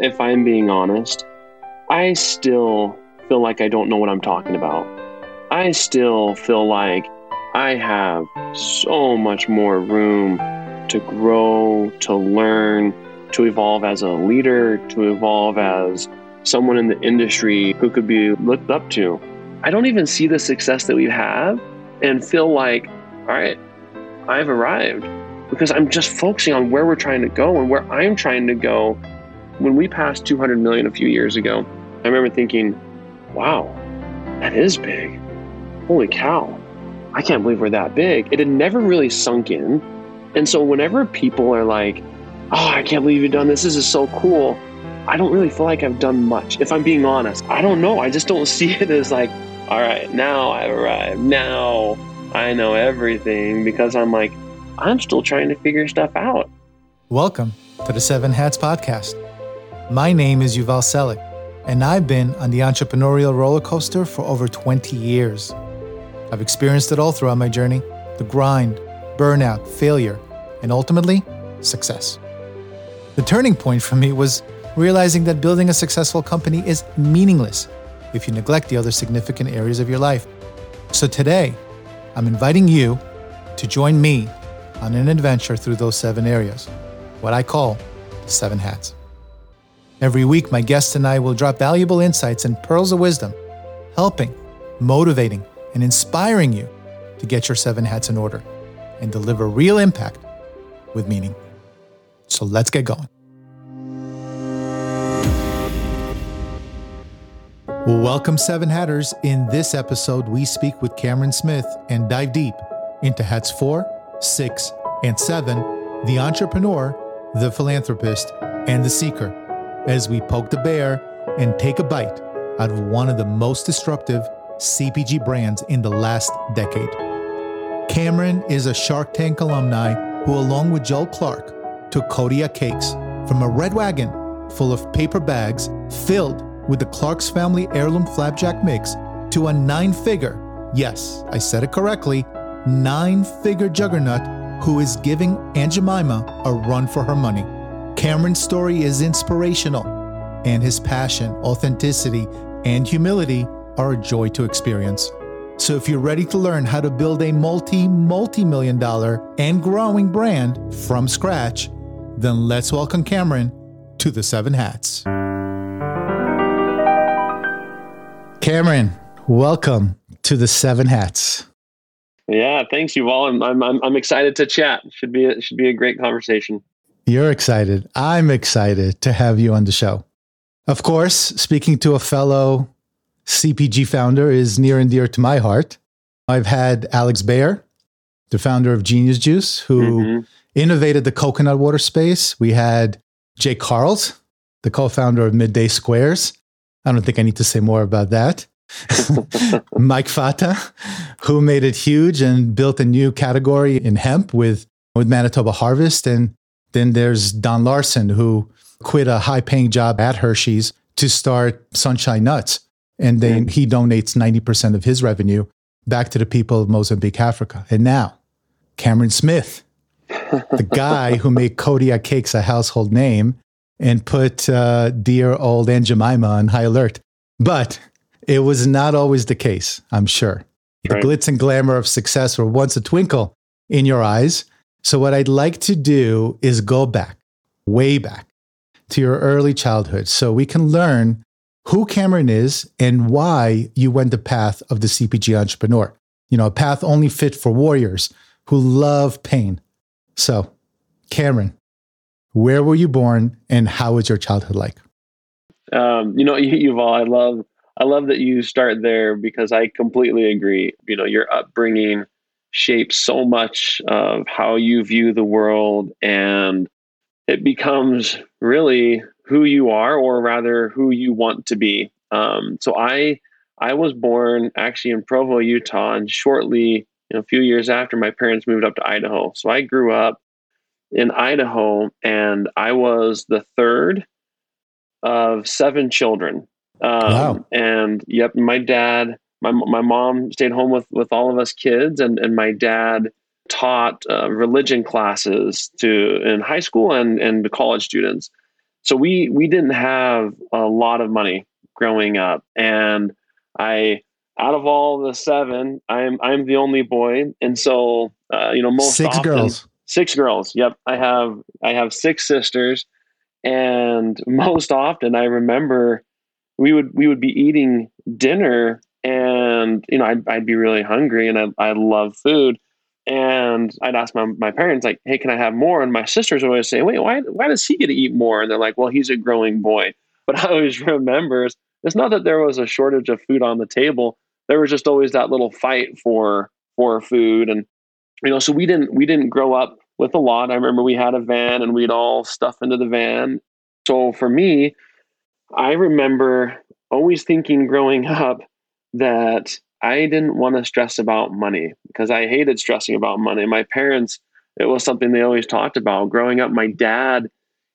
If I'm being honest, I still feel like I don't know what I'm talking about. I still feel like I have so much more room to grow, to learn, to evolve as a leader, to evolve as someone in the industry who could be looked up to. I don't even see the success that we have and feel like, all right, I've arrived because I'm just focusing on where we're trying to go and where I'm trying to go. When we passed 200 million a few years ago, I remember thinking, wow, that is big. Holy cow. I can't believe we're that big. It had never really sunk in. And so whenever people are like, oh, I can't believe you've done this, this is so cool, I don't really feel like I've done much. If I'm being honest, I don't know. I just don't see it as like, all right, now I've arrived. Now I know everything because I'm like, I'm still trying to figure stuff out. Welcome to the Seven Hats Podcast. My name is Yuval Selik, and I've been on the entrepreneurial roller coaster for over 20 years. I've experienced it all throughout my journey the grind, burnout, failure, and ultimately, success. The turning point for me was realizing that building a successful company is meaningless if you neglect the other significant areas of your life. So today, I'm inviting you to join me on an adventure through those seven areas, what I call the seven hats. Every week, my guests and I will drop valuable insights and pearls of wisdom, helping, motivating, and inspiring you to get your seven hats in order and deliver real impact with meaning. So let's get going. Welcome, Seven Hatters. In this episode, we speak with Cameron Smith and dive deep into hats four, six, and seven the entrepreneur, the philanthropist, and the seeker as we poke the bear and take a bite out of one of the most disruptive CPG brands in the last decade. Cameron is a Shark Tank alumni who, along with Joel Clark, took Kodiak cakes from a red wagon full of paper bags filled with the Clark's family heirloom flapjack mix to a nine figure, yes, I said it correctly, nine figure juggernaut who is giving Aunt Jemima a run for her money. Cameron's story is inspirational, and his passion, authenticity, and humility are a joy to experience. So if you're ready to learn how to build a multi, multi million dollar and growing brand from scratch, then let's welcome Cameron to the Seven Hats. Cameron, welcome to the Seven Hats. Yeah, thanks, Yuval. I'm, I'm, I'm, excited to chat. Should be a, should be a great conversation. You're excited. I'm excited to have you on the show. Of course, speaking to a fellow CPG founder is near and dear to my heart. I've had Alex Bayer, the founder of Genius Juice, who mm-hmm. innovated the coconut water space. We had Jake Karls, the co founder of Midday Squares. I don't think I need to say more about that. Mike Fata, who made it huge and built a new category in hemp with, with Manitoba Harvest. And then there's Don Larson, who quit a high paying job at Hershey's to start Sunshine Nuts. And then he donates 90% of his revenue back to the people of Mozambique, Africa. And now, Cameron Smith, the guy who made Kodiak Cakes a household name and put uh, dear old Aunt Jemima on high alert. But it was not always the case, I'm sure. Right. The glitz and glamour of success were once a twinkle in your eyes. So, what I'd like to do is go back, way back to your early childhood so we can learn who Cameron is and why you went the path of the CPG entrepreneur. You know, a path only fit for warriors who love pain. So, Cameron, where were you born and how was your childhood like? Um, you know, Yuval, I love I love that you start there because I completely agree. You know, your upbringing shapes so much of how you view the world and it becomes really who you are or rather who you want to be. Um, so i i was born actually in provo utah and shortly you know, a few years after my parents moved up to idaho. So i grew up in idaho and i was the third of seven children. Um, wow. and yep my dad my, my mom stayed home with with all of us kids and and my dad taught uh, religion classes to in high school and and to college students. So we we didn't have a lot of money growing up, and I out of all the seven, I'm I'm the only boy, and so uh, you know most six often, girls. Six girls. Yep, I have I have six sisters, and most often I remember we would we would be eating dinner, and you know I'd, I'd be really hungry, and I I love food, and I'd ask my, my parents like, "Hey, can I have more?" And my sisters always say, "Wait, why why does he get to eat more?" And they're like, "Well, he's a growing boy." But I always remember it's not that there was a shortage of food on the table. There was just always that little fight for for food, and you know, so we didn't we didn't grow up with a lot. I remember we had a van, and we'd all stuff into the van. So for me, I remember always thinking growing up that I didn't want to stress about money because I hated stressing about money. My parents, it was something they always talked about. Growing up, my dad,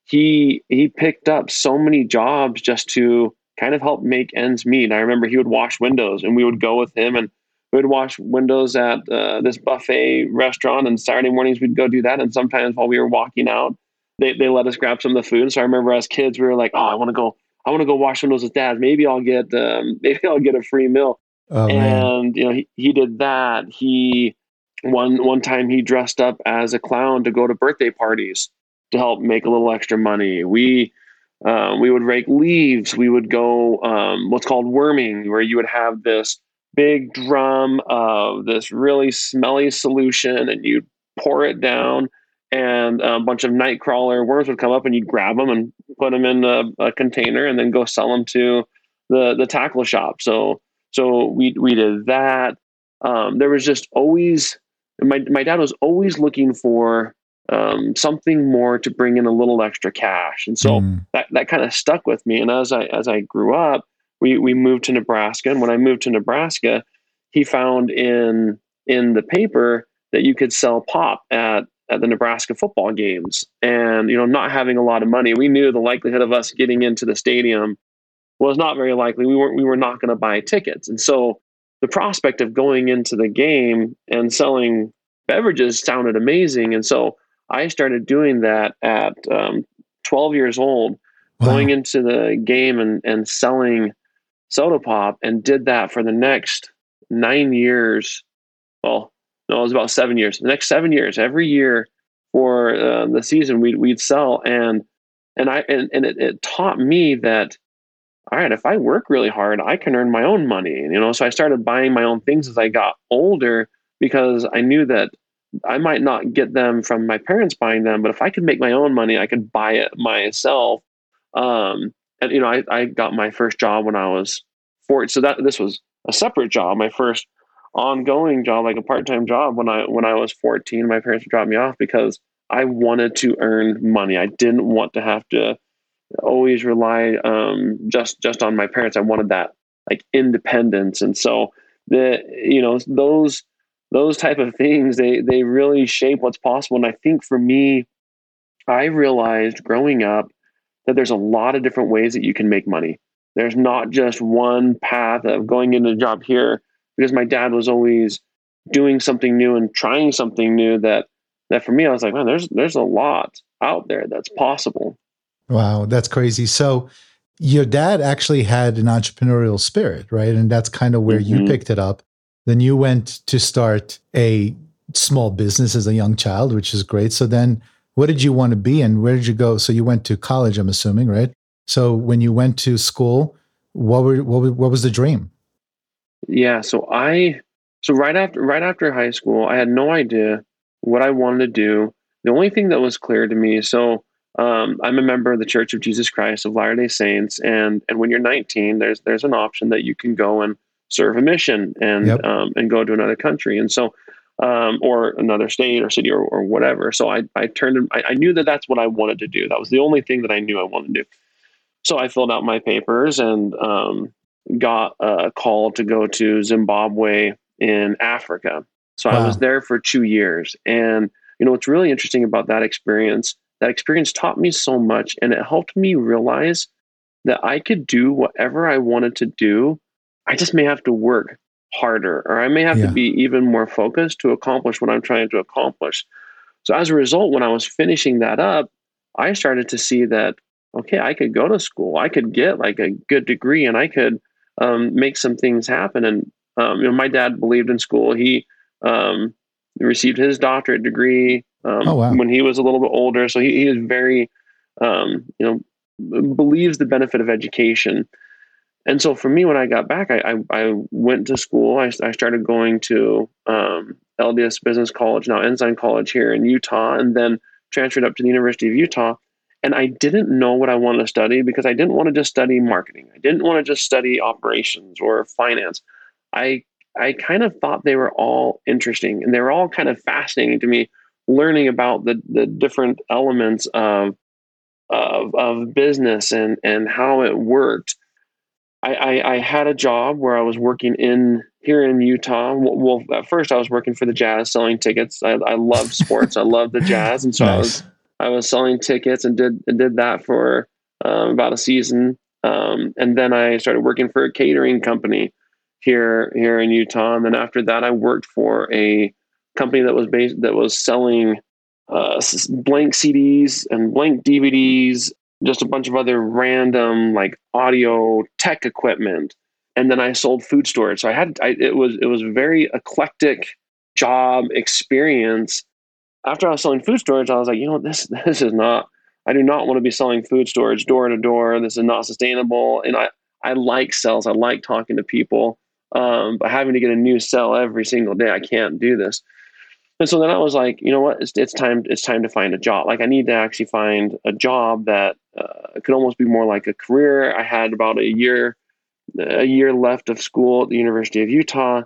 he he picked up so many jobs just to kind of help make ends meet. I remember he would wash windows, and we would go with him, and we would wash windows at uh, this buffet restaurant. And Saturday mornings we'd go do that. And sometimes while we were walking out, they they let us grab some of the food. So I remember as kids, we were like, "Oh, I want to go." I want to go wash windows with dad. Maybe I'll get um, maybe I'll get a free meal. Oh, and man. you know he, he did that he one one time he dressed up as a clown to go to birthday parties to help make a little extra money we um, we would rake leaves we would go um, what's called worming where you would have this big drum of this really smelly solution and you'd pour it down and a bunch of nightcrawler worms would come up and you'd grab them and put them in a, a container and then go sell them to the the tackle shop so so we we did that. Um, there was just always my my dad was always looking for um, something more to bring in a little extra cash, and so Mm. that that kind of stuck with me. And as I as I grew up, we we moved to Nebraska, and when I moved to Nebraska, he found in in the paper that you could sell pop at at the Nebraska football games, and you know, not having a lot of money, we knew the likelihood of us getting into the stadium was not very likely. We weren't we were not going to buy tickets, and so the prospect of going into the game and selling beverages sounded amazing. And so I started doing that at um, 12 years old, Wow. going into the game and and selling soda pop, and did that for the next nine years. Well, no, it was about seven years. The next seven years, every year for uh, the season, we'd we'd sell and and I and, and it, it taught me that all right, if I work really hard, I can earn my own money. You know, so I started buying my own things as I got older because I knew that I might not get them from my parents buying them, but if I could make my own money, I could buy it myself. Um, and you know, I, I got my first job when I was four. So that this was a separate job, my first ongoing job, like a part-time job when I when I was 14. My parents dropped me off because I wanted to earn money. I didn't want to have to always rely um, just just on my parents. I wanted that like independence, and so the you know those those type of things they they really shape what's possible. And I think for me, I realized growing up that there's a lot of different ways that you can make money. There's not just one path of going into a job here because my dad was always doing something new and trying something new that that for me I was like, man, there's there's a lot out there that's possible. Wow, that's crazy. So your dad actually had an entrepreneurial spirit, right? And that's kind of where you Mhm. picked it up. Then you went to start a small business as a young child, which is great. So then what did you want to be and where did you go? So you went to college, I'm assuming, right? So when you went to school, what were what, were- what was the dream? Yeah, so I so right after right after high school, I had no idea what I wanted to do. The only thing that was clear to me, so um, I'm a member of the Church of Jesus Christ of Latter Day Saints, and and when you're 19, there's there's an option that you can go and serve a mission and Yep. um, and go to another country, and so um, or another state or city or, or whatever. So I I turned I, I knew that that's what I wanted to do. That was the only thing that I knew I wanted to do. So I filled out my papers and um, got a call to go to Zimbabwe in Africa. So I was there for two years. And, you know, what's really interesting about that experience, that experience taught me so much and it helped me realize that I could do whatever I wanted to do. I just may have to work harder or I may have Yeah. to be even more focused to accomplish what I'm trying to accomplish. So as a result, when I was finishing that up, I started to see that okay, I could go to school, I could get like a good degree, and I could um, make some things happen. And um, you know, my dad believed in school. He um, received his doctorate degree um, oh, wow. when he was a little bit older, so he, he is very, um, you know, believes the benefit of education. And so for me, when I got back, I I, I went to school. I, I started going to um, LDS Business College, now Ensign College here in Utah, and then transferred up to the University of Utah. And I didn't know what I wanted to study because I didn't want to just study marketing. I didn't want to just study operations or finance. I I kind of thought they were all interesting and they were all kind of fascinating to me, learning about the the different elements of of, of business and and how it worked. I, I, I had a job where I was working in here in Utah. Well, at first I was working for the Jazz selling tickets. I, I love sports. I love the Jazz, and so nice. I was I was selling tickets and did did that for um, about a season. Um, and then I started working for a catering company here here in Utah. And then after that, I worked for a company that was based that was selling uh, blank CDs and blank DVDs, just a bunch of other random like audio tech equipment. And then I sold food storage. So I had I, it was it was a very eclectic job experience after I was selling food storage, I was like, you know, this this is not. I do not want to be selling food storage door to door. This is not sustainable. And I I like sales. I like talking to people. Um, but having to get a new cell every single day, I can't do this. And so then I was like, you know what? It's, it's time. It's time to find a job. Like I need to actually find a job that uh, could almost be more like a career. I had about a year, a year left of school at the University of Utah.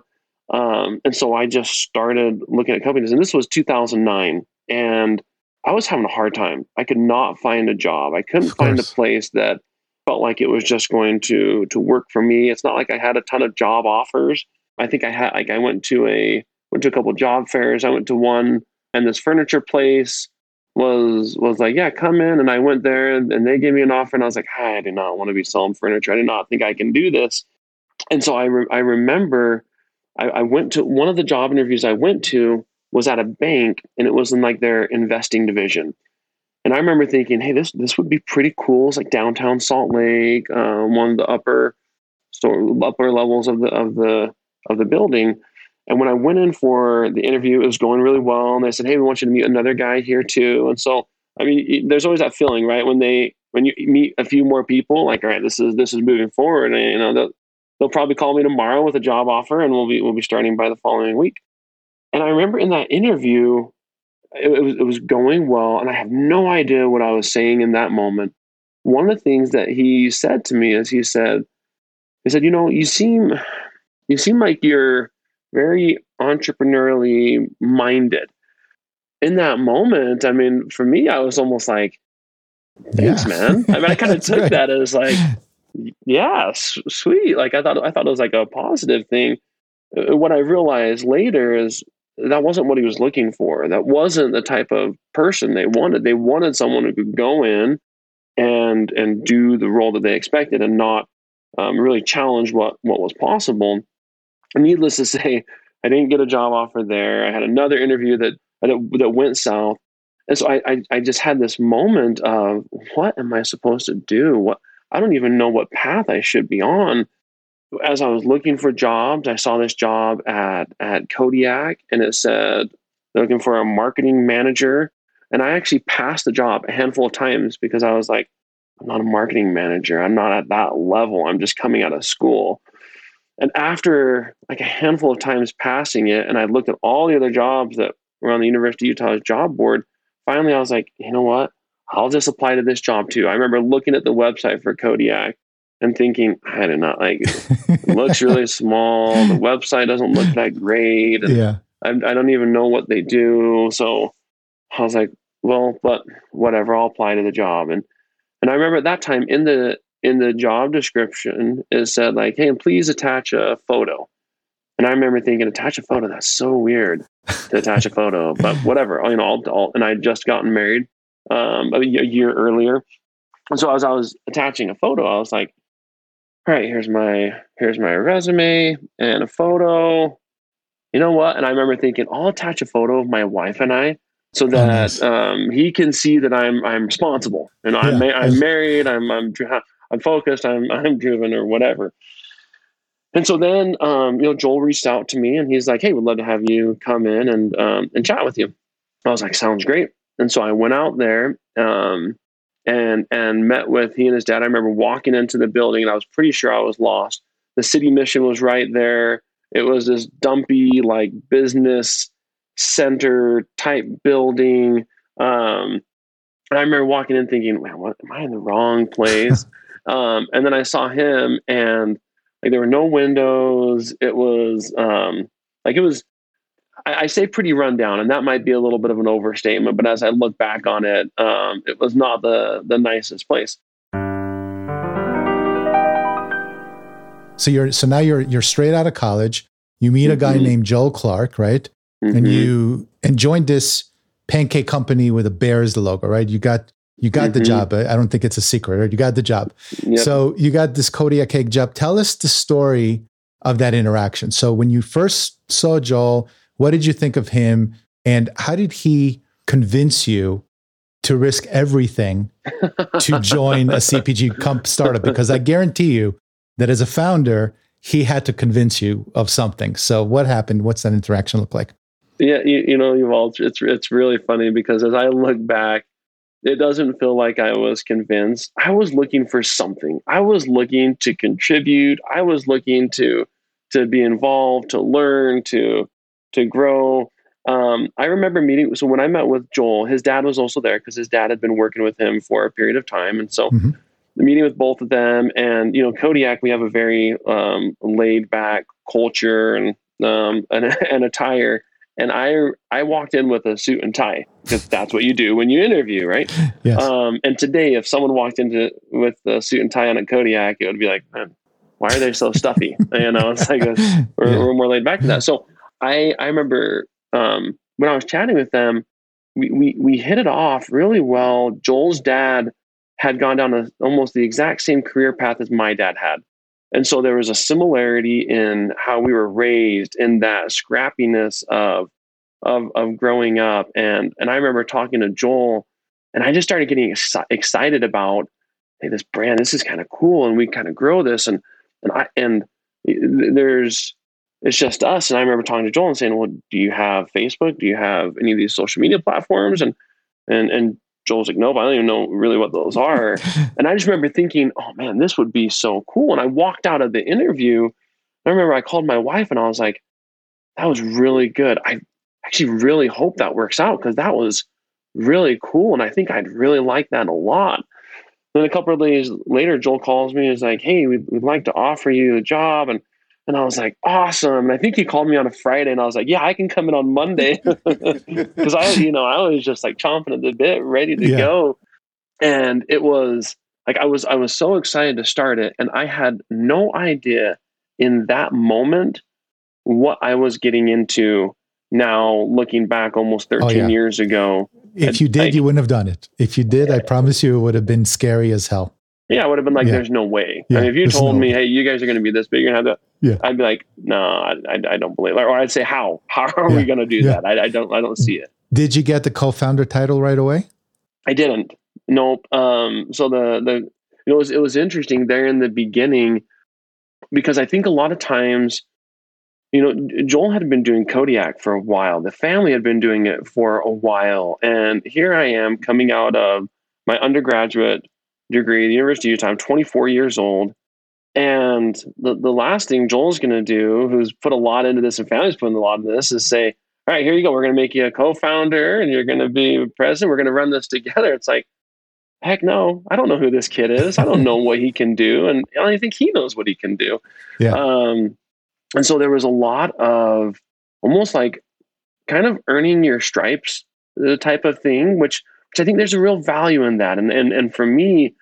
Um, and so I just started looking at companies, and this was 2009, and I was having a hard time. I could not find a job. I couldn't find a place that felt like it was just going to to work for me. It's not like I had a ton of job offers. I think I had like I went to a went to a couple job fairs. I went to one, and this furniture place was was like, yeah, come in. And I went there, and they gave me an offer, and I was like, I do not want to be selling furniture. I do not think I can do this. And so I re- I remember I, I went to one of the job interviews I went to was at a bank and it was in like their investing division. And I remember thinking, hey, this this would be pretty cool. It's like downtown Salt Lake, um, one of the upper so upper levels of the of the of the building. And when I went in for the interview, it was going really well. And they said, hey, we want you to meet another guy here too. And so, I mean, there's always that feeling, right? When they when you meet a few more people, like, all right, this is this is moving forward. And you know, they'll probably call me tomorrow with a job offer and we'll be we'll be starting by the following week and i remember in that interview it, it, was, it was going well and i have no idea what i was saying in that moment one of the things that he said to me is he said he said you know you seem you seem like you're very entrepreneurially minded in that moment i mean for me i was almost like thanks yeah. man i mean i kind of took great. that as like yeah, sweet. Like I thought, I thought it was like a positive thing. Uh, what I realized later is that wasn't what he was looking for. That wasn't the type of person they wanted. They wanted someone who could go in and and do the role that they expected, and not um, really challenge what what was possible. And needless to say, I didn't get a job offer there. I had another interview that that, that went south, and so I, I I just had this moment of what am I supposed to do? What I don't even know what path I should be on. As I was looking for jobs, I saw this job at at Kodiak and it said they're looking for a marketing manager. And I actually passed the job a handful of times because I was like, I'm not a marketing manager. I'm not at that level. I'm just coming out of school. And after like a handful of times passing it, and I looked at all the other jobs that were on the University of Utah's job board, finally I was like, you know what? I'll just apply to this job too. I remember looking at the website for Kodiak and thinking, I do not like it. it looks really small. The website doesn't look that great. yeah. I, I don't even know what they do. So I was like, well, but whatever, I'll apply to the job. And and I remember at that time in the in the job description it said like, hey, please attach a photo. And I remember thinking, attach a photo. That's so weird to attach a photo, but whatever. You know, I'll, I'll, and I had just gotten married, um, a, year earlier. And so as I was attaching a photo, I was like, all right, here's my here's my resume and a photo. You know what? And I remember thinking, I'll attach a photo of my wife and I so that oh, nice. um, he can see that I'm I'm responsible and yeah. I'm ma- I'm married. I'm I'm I'm focused. I'm I'm driven or whatever. And so then, um, you know, Joel reached out to me and he's like, "Hey, we'd love to have you come in and um, and chat with you." I was like, "Sounds great." And so I went out there um, and and met with he and his dad. I remember walking into the building and I was pretty sure I was lost. The city mission was right there. It was this dumpy like business center type building. Um, and I remember walking in thinking, "Man, what am I in the wrong place?" um, and then I saw him and like there were no windows. It was um, like it was. I, I, say pretty rundown, and that might be a little bit of an overstatement. But as I look back on it, um, it was not the the nicest place. So you're so now you're you're straight out of college. You meet a guy mm-hmm. named Joel Clark, right? Mm-hmm. And you and joined this pancake company with a bear as the logo, right? You got you got mm-hmm. the job. I don't think it's a secret. Right? You got the job. Yep. So you got this Kodiak cake job. Tell us the story of that interaction. So when you first saw Joel, what did you think of him, and how did he convince you to risk everything to join a CPG comp startup? Because I guarantee you that as a founder, he had to convince you of something. So what happened? What's that interaction look like? Yeah, you, you know, Yuval, it's it's really funny because as I look back it doesn't feel like I was convinced. I was looking for something. I was looking to contribute. I was looking to to be involved, to learn, to to grow. Um, I remember meeting. So when I met with Joel, his dad was also there because his dad had been working with him for a period of time, and so mm-hmm. the meeting with both of them. And you know, Kodiak, we have a very um, laid back culture and um, and, and attire and I I walked in with a suit and tie because that's what you do when you interview, right? Yes. Um, and today, if someone walked into with a suit and tie on a Kodiak, it would be like, man, why are they so stuffy? you know, it's like a, we're, yeah. we're, more laid back than that. So I I remember um, when I was chatting with them, we, we we hit it off really well. Joel's dad had gone down a, almost the exact same career path as my dad had. And so there was a similarity in how we were raised in that scrappiness of of of growing up. And and I remember talking to Joel, and I just started getting ex- excited about, hey, this brand, this is kind of cool, and we kind of grow this, and and I and there's it's just us. And I remember talking to Joel and saying, well, do you have Facebook? Do you have any of these social media platforms? And and and Joel's like, nope, I don't even know really what those are. and I just remember thinking, oh man, this would be so cool. And I walked out of the interview. I remember I called my wife and I was like, that was really good. I actually really hope that works out because that was really cool. And I think I'd really like that a lot. Then a couple of days later, Joel calls me and is like, hey, we'd, we'd like to offer you a job. And and I was like, awesome. And I think he called me on a Friday and I was like, yeah, I can come in on Monday. Cause I, you know, I was just like chomping at the bit, ready to yeah. go. And it was like, I was, I was so excited to start it. And I had no idea in that moment what I was getting into now looking back almost 13 oh, yeah. years ago. If you did, like, you wouldn't have done it. If you did, I promise you it would have been scary as hell. Yeah, I would have been like, yeah. "There's no way." Yeah, I mean, if you told no me, "Hey, you guys are going to be this big, you're going to have that," yeah. I'd be like, "No, I, I, I don't believe." it. Or I'd say, "How? How are yeah. we going to do that?" I, I, don't, I don't see it. Did you get the co-founder title right away? I didn't. Nope. Um, so the the it was it was interesting there in the beginning because I think a lot of times, you know, Joel had been doing Kodiak for a while. The family had been doing it for a while, and here I am coming out of my undergraduate degree at the University of Utah. I'm 24 years old. And the, the last thing Joel's going to do, who's put a lot into this and family's putting a lot into this, is say, all right, here you go. We're going to make you a co-founder and you're going to be president. We're going to run this together. It's like, heck no, I don't know who this kid is. I don't know what he can do. And I don't think he knows what he can do. Yeah. Um, and so there was a lot of almost like kind of earning your stripes the type of thing, which which I think there's a real value in that. And and and for me,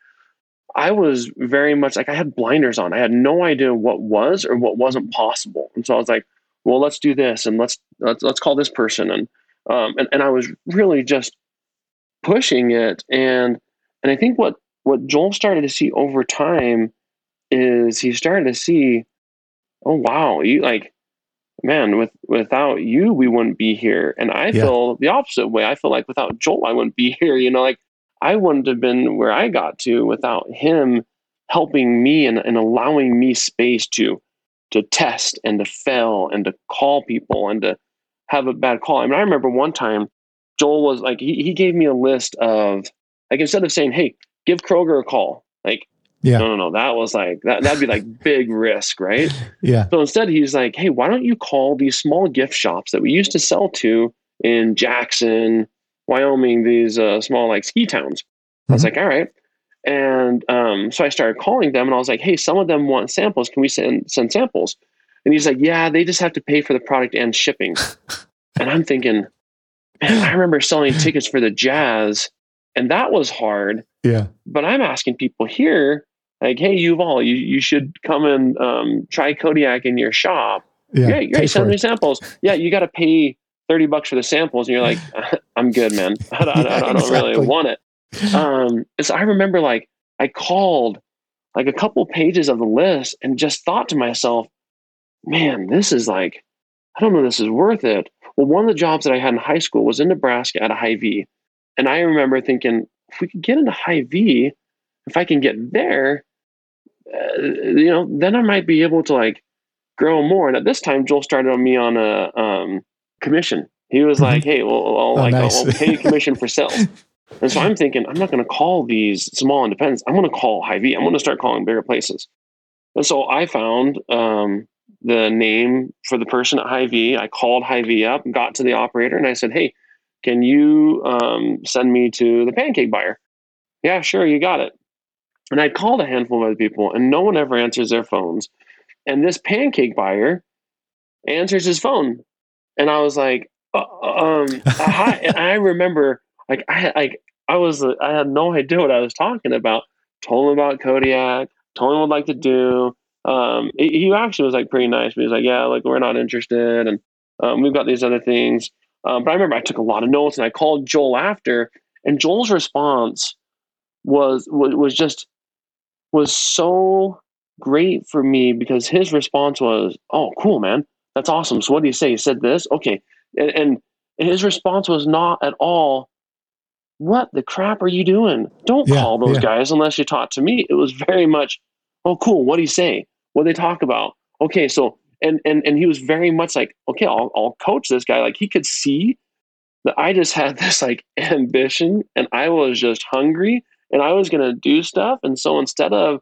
I was very much like I had blinders on. I had no idea what was or what wasn't possible. And so I was like, well, let's do this and let's let's let's call this person and um and, and I was really just pushing it and and I think what what Joel started to see over time is he started to see, oh wow, you like man, with without you, we wouldn't be here. And I yeah. feel the opposite way. I feel like without Joel, I wouldn't be here. You know, like I wouldn't have been where I got to without him helping me and, and allowing me space to to test and to fail and to call people and to have a bad call. I mean, I remember one time Joel was like, he, he gave me a list of like instead of saying, Hey, give Kroger a call, like yeah. No, no, no. That was like that. That'd be like big risk, right? Yeah. So instead, he's like, "Hey, why don't you call these small gift shops that we used to sell to in Jackson, Wyoming? These uh, small like ski towns." Mm-hmm. I was mm-hmm. like, "All right." And um, so I started calling them, and I was like, "Hey, some of them want samples. Can we send send samples?" And he's like, "Yeah, they just have to pay for the product and shipping." and I'm thinking, man, I remember selling tickets for the Jazz, and that was hard. Yeah. But I'm asking people here, like, hey, Yuval, you, you should come and um, try Kodiak in your shop. Yeah, yeah, send me samples. Yeah, you got to pay 30 bucks for the samples. And you're like, I'm good, man. I, I, I, I don't exactly. really want it. Um, so I remember like I called like a couple pages of the list and just thought to myself, man, this is like, I don't know, this is worth it. Well, one of the jobs that I had in high school was in Nebraska at a Hy-Vee And I remember thinking, if we could get into Hy-Vee if I can get there, uh, you know, then I might be able to like grow more. And at this time, Joel started on me on a um, commission. He was like, mm-hmm. "Hey, well, I'll, oh, like nice. I'll, I'll pay commission for sales." And so I'm thinking, I'm not going to call these small independents. I'm going to call Hy-Vee. I'm going to start calling bigger places. And so I found um, the name for the person at Hy-Vee. I called Hy-Vee up, got to the operator, and I said, "Hey, can you um, send me to the pancake buyer?" Yeah, sure, you got it. And I called a handful of other people, and no one ever answers their phones. And this pancake buyer answers his phone, and I was like, uh, um, hi. and I remember, like, I like I was, I had no idea what I was talking about. Told him about Kodiak. Told him what I'd like to do. Um, he, actually was like pretty nice. But he was like, yeah, like we're not interested, and um, we've got these other things. Um, but I remember I took a lot of notes, and I called Joel after, and Joel's response was was, was just was so great for me because his response was, "Oh, cool, man, that's awesome." So what do you say? He said this, okay, and, and his response was not at all, "What the crap are you doing? Don't yeah, call those yeah. guys unless you talk to me." It was very much, "Oh, cool. What do you say? What do they talk about?" Okay, so and and and he was very much like, "Okay, I'll I'll coach this guy." Like he could see that I just had this like ambition and I was just hungry and I was going to do stuff. And so instead of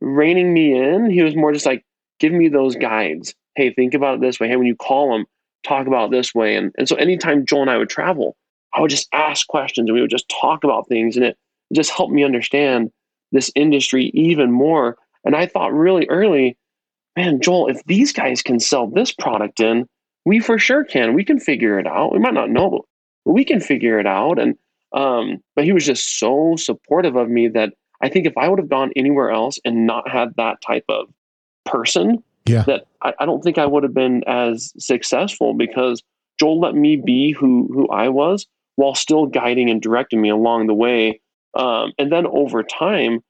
reining me in, he was more just like, give me those guides. Hey, think about it this way. Hey, when you call them, talk about this way. And, and so anytime Joel and I would travel, I would just ask questions and we would just talk about things. And it just helped me understand this industry even more. And I thought really early, man, Joel, if these guys can sell this product in, we for sure can. We can figure it out. We might not know, but we can figure it out. And um, but he was just so supportive of me that I think if I would have gone anywhere else and not had that type of person, yeah. that I, I don't think I would have been as successful because Joel let me be who who I was while still guiding and directing me along the way. Um, and then over time,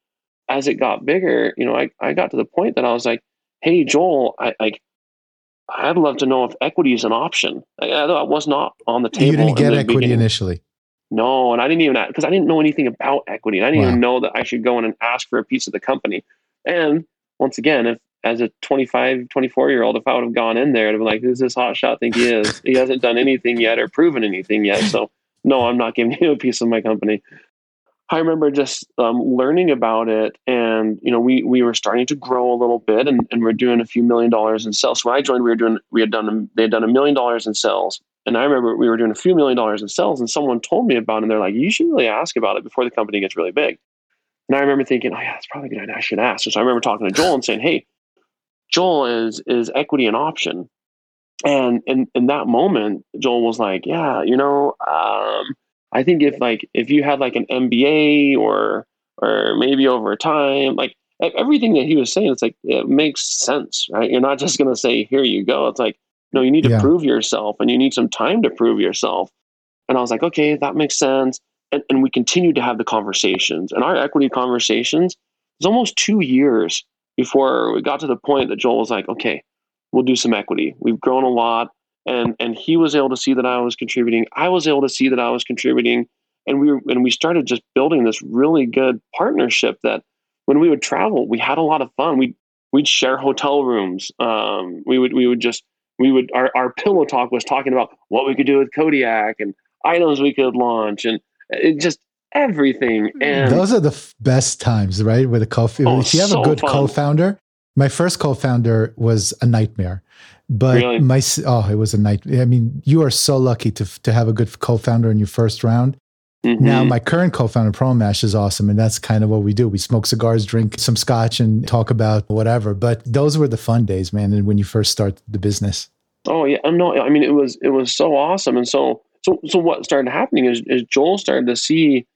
as it got bigger, you know, I, I got to the point that I was like, hey, Joel, I like I'd love to know if equity is an option. I, I was not on the table. You didn't get equity beginning. initially. No, and I didn't even because I didn't know anything about equity. And I didn't wow. even know that I should go in and ask for a piece of the company. And once again, if as a 25, 24 year old, if I would have gone in there, I'd have been like, who's this hot shot think he is? he hasn't done anything yet or proven anything yet. So no, I'm not giving you a piece of my company. I remember just um, learning about it, and you know, we we were starting to grow a little bit, and, and we're doing a few million dollars in sales. So when I joined, we were doing we had done they had done a million dollars in sales, and I remember we were doing a few million dollars in sales, and someone told me about it. And they're like, you should really ask about it before the company gets really big. And I remember thinking, oh, yeah, that's probably good. I should ask. So I remember talking to Joel and saying, hey, Joel, is is equity an option? And in, in that moment, Joel was like, yeah, you know, um, I think if like if you had like an MBA or or maybe over time, like everything that he was saying, it's like it makes sense, right? You're not just gonna say, here you go. It's like, no, you need to yeah. prove yourself and you need some time to prove yourself. And I was like, okay, that makes sense. And, and we continued to have the conversations. And our equity conversations, it was almost two years before we got to the point that Joel was like, okay, we'll do some equity. We've grown a lot. And, and he was able to see that I was contributing. I was able to see that I was contributing. And we were, and we started just building this really good partnership that when we would travel, we had a lot of fun. We we'd share hotel rooms. Um, we would we would just we would our, our pillow talk was talking about what we could do with Kodiak and items we could launch and it just everything. And those are the f- best times, right? With a co oh, if you have so a good fun. co-founder. My first co-founder was a nightmare, but really? my oh, it was a night. I mean, you are so lucky to to have a good co-founder in your first round. Mm-hmm. Now, my current co-founder, ProMash, is awesome, and that's kind of what we do. We smoke cigars, drink some scotch, and talk about whatever. But those were the fun days, man. And when you first start the business. Oh yeah, I'm no, I mean it was it was so awesome, and so so so what started happening is, is Joel started to see,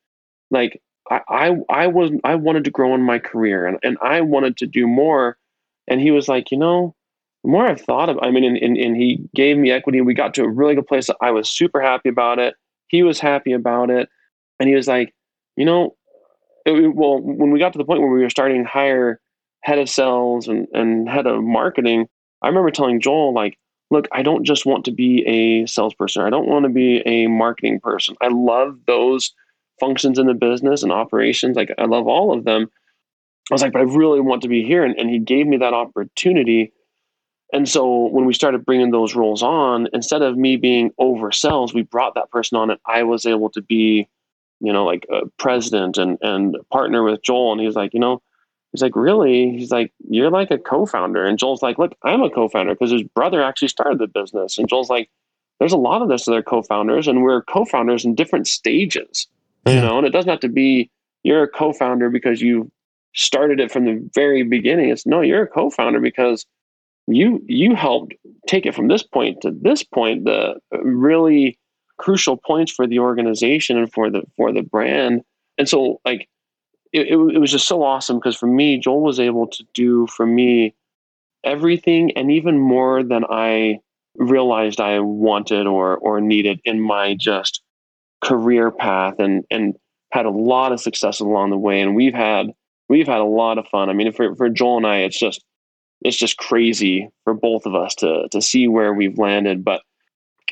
like I, I I was I wanted to grow in my career, and and I wanted to do more, and he was like, you know, the more I've thought of, I mean, and, and, and he gave me equity. We got to a really good place. I was super happy about it he was happy about it. And he was like, you know, it, well, when we got to the point where we were starting to hire head of sales and, and head of marketing, I remember telling Joel, like, look, I don't just want to be a salesperson. I don't want to be a marketing person. I love those functions in the business and operations. Like, I love all of them. I was like, but I really want to be here. And, and he gave me that opportunity and so when we started bringing those roles on, instead of me being over sales, we brought that person on, and I was able to be, you know, like a president and and partner with Joel. And he's like, you know, he's like, really? He's like, you're like a co-founder. And Joel's like, look, I'm a co-founder because his brother actually started the business. And Joel's like, there's a lot of this other co-founders, and we're co-founders in different stages, you know. And it doesn't have to be you're a co-founder because you started it from the very beginning. It's no, you're a co-founder because you you helped take it from this point to this point the really crucial points for the organization and for the for the brand and so like it, it, it was just so awesome because for me joel was able to do for me everything and even more than i realized i wanted or or needed in my just career path and and had a lot of success along the way and we've had we've had a lot of fun i mean for, for joel and i it's just it's just crazy for both of us to to see where we've landed. But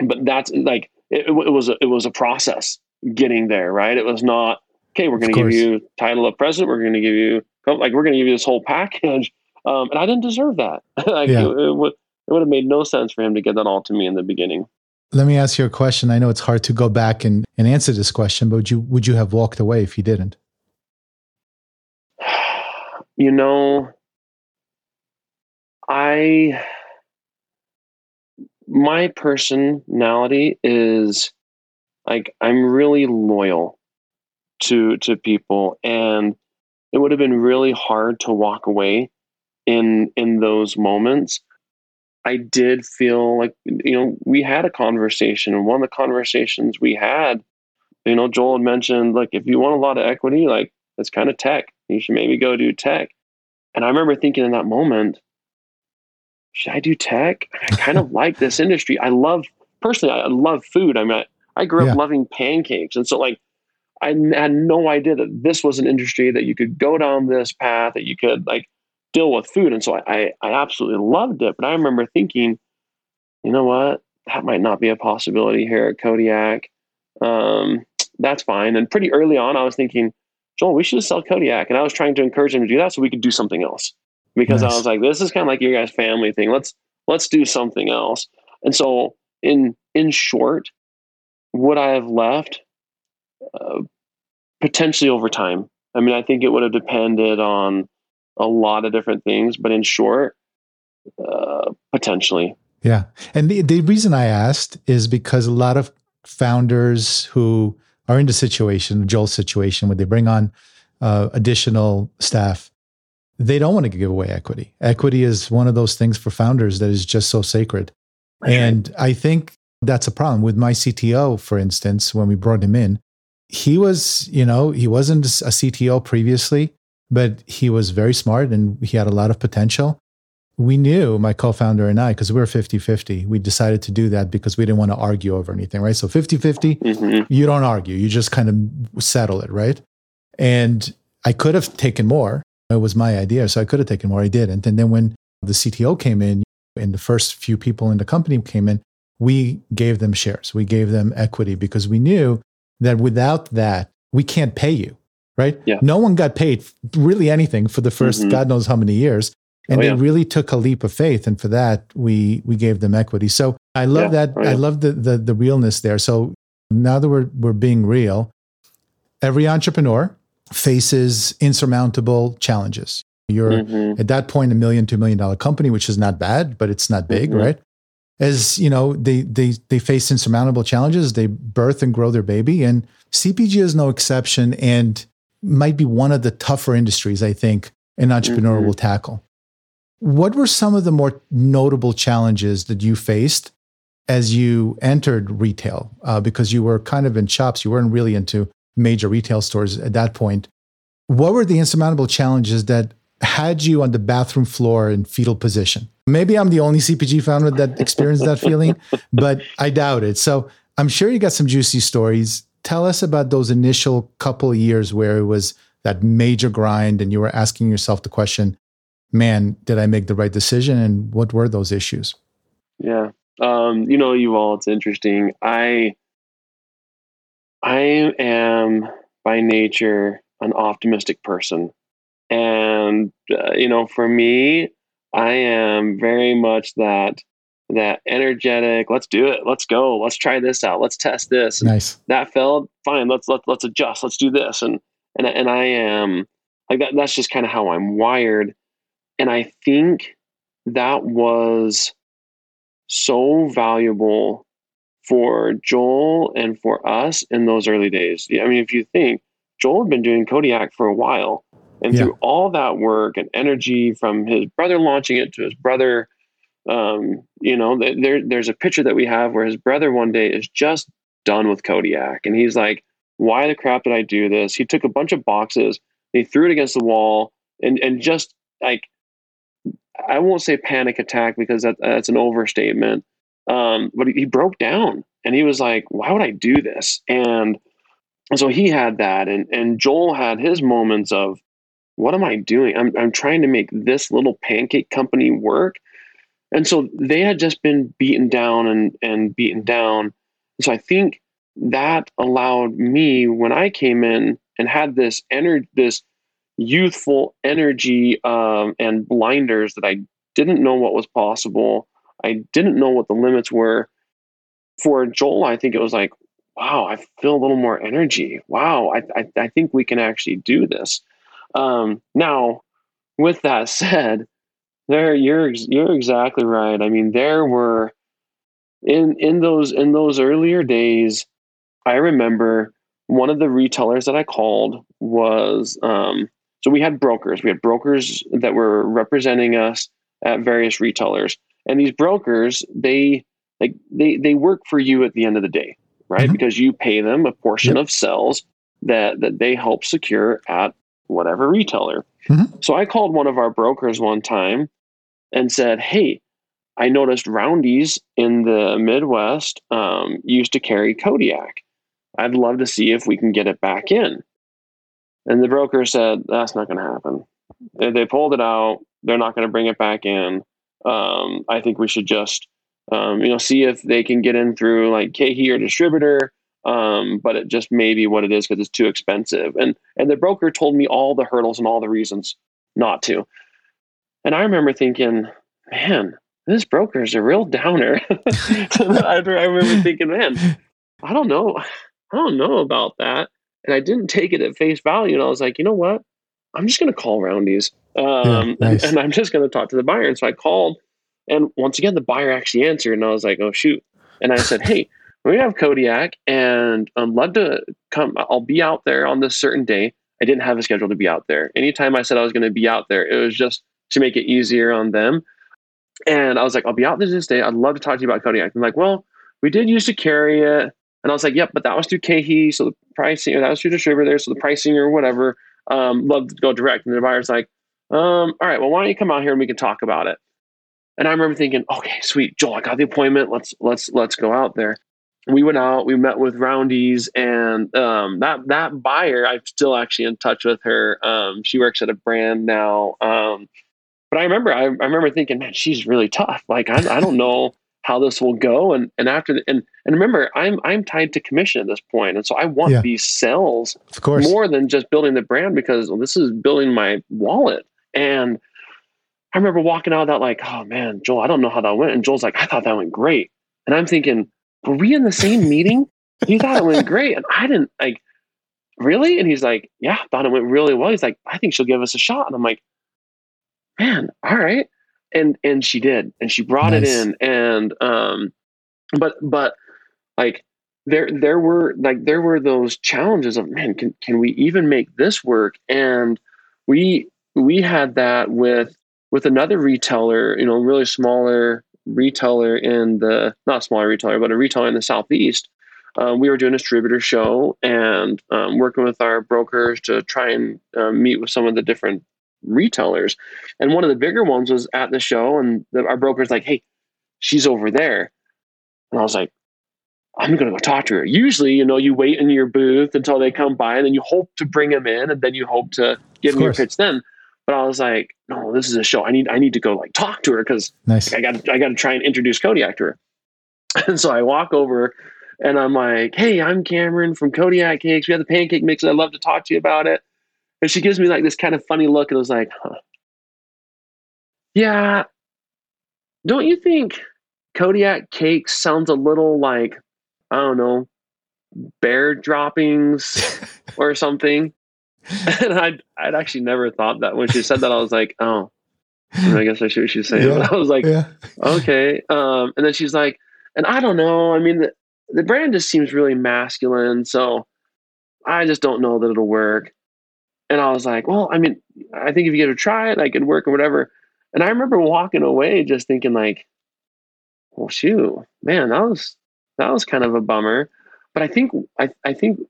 but that's like it, it was a, it was a process getting there, right? It was not okay. We're going to give you title of president. We're going to give you like we're going to give you this whole package, um, and I didn't deserve that. like yeah. it, it, would it would have made no sense for him to get that all to me in the beginning. Let me ask you a question. I know it's hard to go back and, and answer this question, but would you would you have walked away if he didn't? You know, I my personality is like I'm really loyal to to people and it would have been really hard to walk away in in those moments I did feel like you know we had a conversation and one of the conversations we had you know Joel had mentioned like if you want a lot of equity like that's kind of tech you should maybe go do tech and I remember thinking in that moment should I do tech? I kind of like this industry. I love personally, I love food. I mean, I, I grew yeah. up loving pancakes, and so like I had no idea that this was an industry that you could go down this path that you could like deal with food, and so I I, I absolutely loved it. But I remember thinking, you know what, that might not be a possibility here at Kodiak. Um, that's fine. And pretty early on, I was thinking, Joel, we should sell Kodiak, and I was trying to encourage him to do that so we could do something else because nice. I was like, this is kind of like your guys' family thing. Let's let's do something else. And so, in in short, would I have left? Uh, potentially over time. I mean, I think it would have depended on a lot of different things, but in short, uh, potentially. Yeah, and the the reason I asked is because a lot of founders who are in the situation, Joel's situation, where they bring on uh, additional staff, they don't want to give away equity. Equity is one of those things for founders that is just so sacred. And I think that's a problem with my CTO, for instance, when we brought him in. He was, you know, he wasn't a CTO previously, but he was very smart and he had a lot of potential. We knew, my co founder and I, because we were 50 50, we decided to do that because we didn't want to argue over anything, right? So 50 50, mm-hmm. you don't argue, you just kind of settle it, right? And I could have taken more, it was my idea, so I could have taken more. I didn't. And then when the CTO came in, and the first few people in the company came in, we gave them shares, we gave them equity because we knew that without that, we can't pay you, right? Yeah. No one got paid really anything for the 1st Mhm. God knows how many years. And Oh, they really took a leap of faith. And for that, we we gave them equity. So I love Yeah. that. Oh, yeah. I love the, the the realness there. So now that we're we're being real, every entrepreneur faces insurmountable challenges. You're Mhm. at that point a million, two million dollar company, which is not bad, but it's not big, Mhm. right? As you know, they they they face insurmountable challenges. They birth and grow their baby, and CPG is no exception, and might be one of the tougher industries I think an entrepreneur Mhm. will tackle. What were some of the more notable challenges that you faced as you entered retail? Uh, because you were kind of in shops, you weren't really into major retail stores at that point. What were the insurmountable challenges that had you on the bathroom floor in fetal position? Maybe I'm the only CPG founder that experienced that feeling, but I doubt it. So I'm sure you got some juicy stories. Tell us about those initial couple years where it was that major grind and you were asking yourself the question, man, did I make the right decision? And what were those issues? Yeah. Um, you know, you all, it's interesting. I I am by nature an optimistic person. And uh, you know, for me, I am very much that that energetic, let's do it. Let's go. Let's try this out. Let's test this. And Nice. that failed. Fine. Let's let, let's adjust. Let's do this. And and and I am like that that's just kind of how I'm wired. And I think that was so valuable for Joel and for us in those early days. I mean, if you think Joel had been doing Kodiak for a while, and Yeah. through all that work and energy from his brother launching it to his brother, um, you know, there there's a picture that we have where his brother one day is just done with Kodiak, and he's like, "Why the crap did I do this?" He took a bunch of boxes, he threw it against the wall, and and just like I won't say panic attack because that, that's an overstatement. Um, but he, he broke down and he was like, why would I do this? And so he had that. And, and Joel had his moments of, what am I doing? I'm, I'm trying to make this little pancake company work. And so they had just been beaten down and, and beaten down. So I think that allowed me when I came in and had this energy, this youthful energy um, and blinders that I didn't know what was possible. I didn't know what the limits were. For Joel, I think it was like, wow, I feel a little more energy. Wow, I, I, I think we can actually do this. Um, now, with that said, there you're you're exactly right. I mean, there were in in those in those earlier days. I remember one of the retailers that I called was um, so we had brokers. We had brokers that were representing us at various retailers, and these brokers they like they they work for you at the end of the day, right? Mhm. Because you pay them a portion Yep. of sales that that they help secure at whatever retailer. Mhm. So I called one of our brokers one time and said, "Hey, I noticed Roundy's in the Midwest um, used to carry Kodiak. I'd love to see if we can get it back in." And the broker said, "That's not going to happen. They, they pulled it out. They're not going to bring it back in. Um, I think we should just, um, you know, see if they can get in through like KeHE or distributor." Um, but it just may be what it is because it's too expensive. And and the broker told me all the hurdles and all the reasons not to. And I remember thinking, man, this broker is a real downer. I, remember thinking, man, I don't know. I don't know about that. And I didn't take it at face value. And I was like, you know what? I'm just going to call Roundy's. Um, nice. and, and I'm just going to talk to the buyer. And so I called. And once again, the buyer actually answered. And I was like, oh, shoot. And I said, hey, we have Kodiak and I'd love to come. I'll be out there on this certain day. I didn't have a schedule to be out there. Anytime I said I was going to be out there, it was just to make it easier on them. And I was like, I'll be out there this day. I'd love to talk to you about Kodiak. I'm like, well, we did used to carry it. And I was like, yep, but that was through KeHE. So the pricing, or that was through distributor. There. So the pricing or whatever, um, love to go direct. And the buyer's like, um, all right, well, why don't you come out here and we can talk about it? And I remember thinking, okay, sweet, Joel, I got the appointment. Let's let's let's go out there. We went out. We met with Roundy's and um, that that buyer, I'm still actually in touch with her. Um, she works at a brand now. Um, but I remember, I, I remember thinking, man, she's really tough. Like, I, I don't know how this will go. And, and after, the, and, and remember, I'm, I'm tied to commission at this point. And so I want Yeah. these sales Of course. more than just building the brand because well, this is building my wallet. And I remember walking out of that like, oh man, Joel, I don't know how that went. And Joel's like, I thought that went great. And I'm thinking, were we in the same meeting? He thought it went great. And I didn't like, really? And he's like, yeah, thought it went really well. He's like, I think she'll give us a shot. And I'm like, man, all right. And and she did. And she brought Nice. it in. And um, but but like there there were like there were those challenges of man, can can we even make this work? And we we had that with with another retailer, you know, really smaller retailer in the not smaller retailer, but a retailer in the southeast. Um, we were doing a distributor show and um, working with our brokers to try and uh, meet with some of the different retailers. And one of the bigger ones was at the show, and the, our broker's like, "Hey, she's over there," and I was like, "I'm gonna go talk to her." Usually, you know, you wait in your booth until they come by, and then you hope to bring them in, and then you hope to give them your pitch then. But I was like, "No, this is a show. I need I need to go like talk to her because nice. I got I got to try and introduce Kodiak to her. And so I walk over and I'm like, "Hey, I'm Cameron from Kodiak Cakes. We have the pancake mix. I'd love to talk to you about it." And she gives me like this kind of funny look and I was like, huh. "Yeah, don't you think Kodiak cake sounds a little like I don't know, bear droppings or something?" And I'd I'd actually never thought that when she said that. I was like, "Oh." I guess I see what she's saying. Yeah. I was like, yeah. okay. Um, and then she's like, and I don't know. I mean, the, the brand just seems really masculine. So I just don't know that it'll work. And I was like, well, I mean, I think if you it a try, it, I could work or whatever. And I remember walking away just thinking like, well, shoot, man, that was, that was kind of a bummer. But I think, I, I think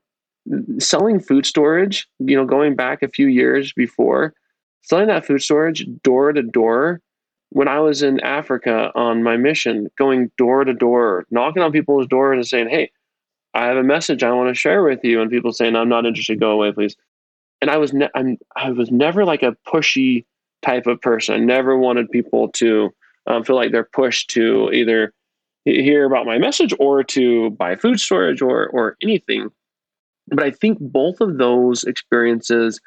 selling food storage, you know, going back a few years before, selling that food storage door to door when I was in Africa on my mission, going door to door, knocking on people's doors and saying, Hey, I have a message I want to share with you. And people saying, I'm not interested, go away, please. And I was, ne- I'm, I was never like a pushy type of person. I never wanted people to um, feel like they're pushed to either hear about my message or to buy food storage or, or anything. But I think both of those experiences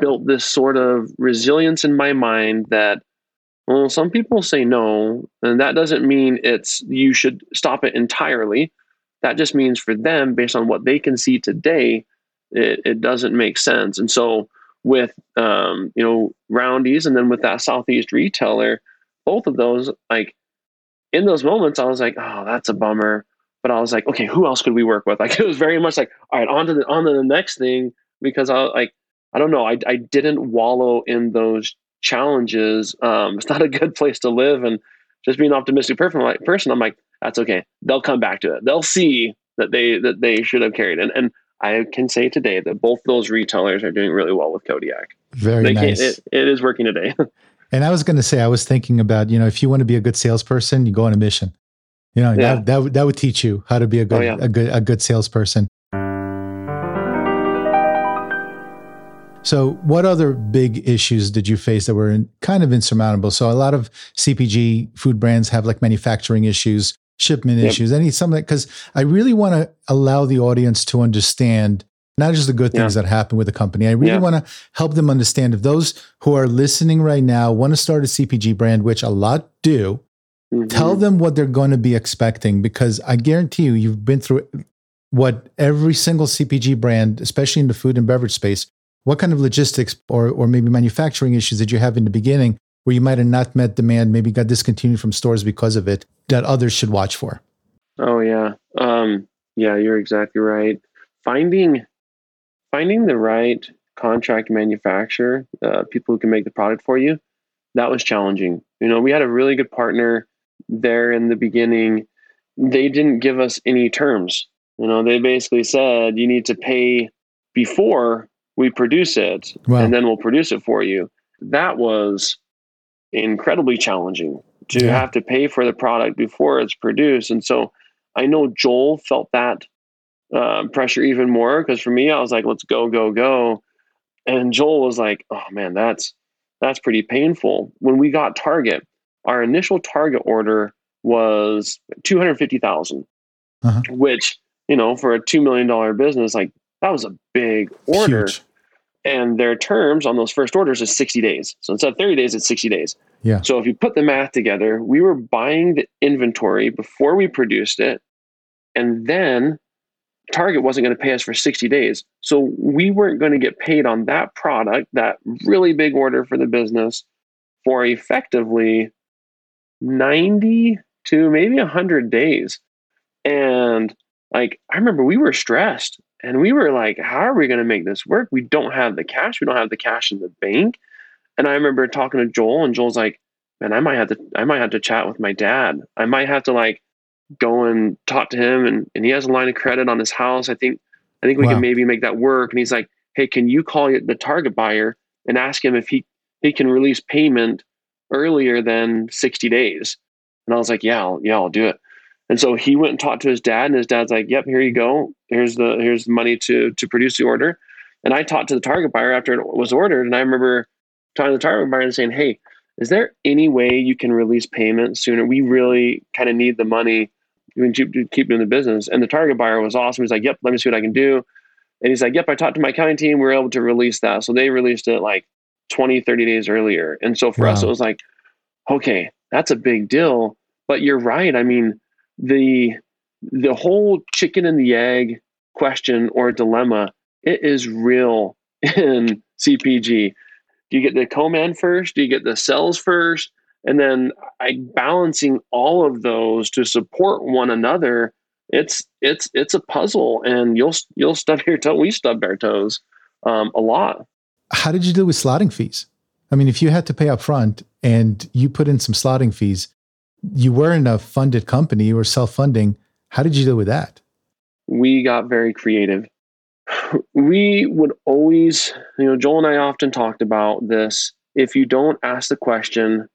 built this sort of resilience in my mind that well, some people say no, and that doesn't mean it's you should stop it entirely. That just means for them, based on what they can see today, it, it doesn't make sense. And so, with um, you know Roundy's, and then with that Southeast retailer, both of those, like in those moments, I was like, oh, that's a bummer. But I was like, okay, who else could we work with? Like it was very much like, all right, on to the on to the next thing because I like I don't know, I I didn't wallow in those challenges. Um, it's not a good place to live, and just being an optimistic person, I'm like, that's okay. They'll come back to it. They'll see that they that they should have carried. And and I can say today that both those retailers are doing really well with Kodiak. Very They nice. it, it is working today. And I was going to say, I was thinking about, you know, if you want to be a good salesperson, you go on a mission. You know, Yeah. that, that, would- that would teach you how to be a oh, good, Oh, yeah. a good, a good salesperson. So, what other big issues did you face that were in, kind of insurmountable? So, a lot of CPG food brands have like manufacturing issues, shipment Yep. issues, any something because I really want to allow the audience to understand not just the good things that happen with the company. I really Yeah. want to help them understand if those who are listening right now want to start a CPG brand, which a lot do, tell Mhm. them what they're going to be expecting because I guarantee you, you've been through what every single CPG brand, especially in the food and beverage space, what kind of logistics or, or maybe manufacturing issues did you have in the beginning where you might have not met demand, maybe got discontinued from stores because of it that others should watch for? Oh yeah. Um, yeah, you're exactly right. Finding finding the right contract manufacturer, uh, people who can make the product for you, that was challenging. You know, we had a really good partner there in the beginning. They didn't give us any terms. You know, they basically said you need to pay before we produce it, Wow. and then we'll produce it for you. That was incredibly challenging to Yeah. have to pay for the product before it's produced. And so I know Joel felt that uh, pressure even more because for me, I was like, let's go, go, go. And Joel was like, oh man, that's that's pretty painful. When we got Target, our initial Target order was 250,000, uh-huh. which, you know, for a $2 million business, like that was a big order. Huge. And their terms on those first orders is 60 days. So instead of 30 days, it's 60 days. Yeah. So if you put the math together, we were buying the inventory before we produced it. And then Target wasn't going to pay us for 60 days. So we weren't going to get paid on that product, that really big order for the business, for effectively 90 to maybe 100 days. And like, I remember we were stressed and we were like, how are we going to make this work? We don't have the cash. We don't have the cash in the bank. And I remember talking to Joel, and Joel's like, man, I might have to, I might have to chat with my dad. I might have to like go and talk to him and, and he has a line of credit on his house. I think I think we wow. can maybe make that work. And he's like, Hey, can you call the target buyer and ask him if he, he can release payment earlier than 60 days? And I was like, Yeah, I'll, yeah, I'll do it. And so he went and talked to his dad, and his dad's like, Yep, here you go. Here's the here's the money to to produce the order. And I talked to the target buyer after it was ordered, and I remember talking to the target buyer and saying, Hey, is there any way you can release payment sooner? We really kind of need the money can keep, keep doing the business. And the target buyer was awesome. He's like, yep, let me see what I can do. And he's like, yep, I talked to my accounting team. We were able to release that. So they released it like 20, 30 days earlier. And so for wow. us, it was like, okay, that's a big deal. But you're right. I mean, the the whole chicken and the egg question or dilemma, it is real in CPG. Do you get the co-man first? Do you get the cells first? and then I balancing all of those to support one another. It's it's it's a puzzle, and you'll you'll stub your toe. We stub our toes um, a lot. How did you deal with slotting fees? I mean, if you had to pay up front and you put in some slotting fees, you weren't a funded company; you were self-funding. How did you deal with that? We got very creative. We would always, you know, Joel and I often talked about this. If you don't ask the question,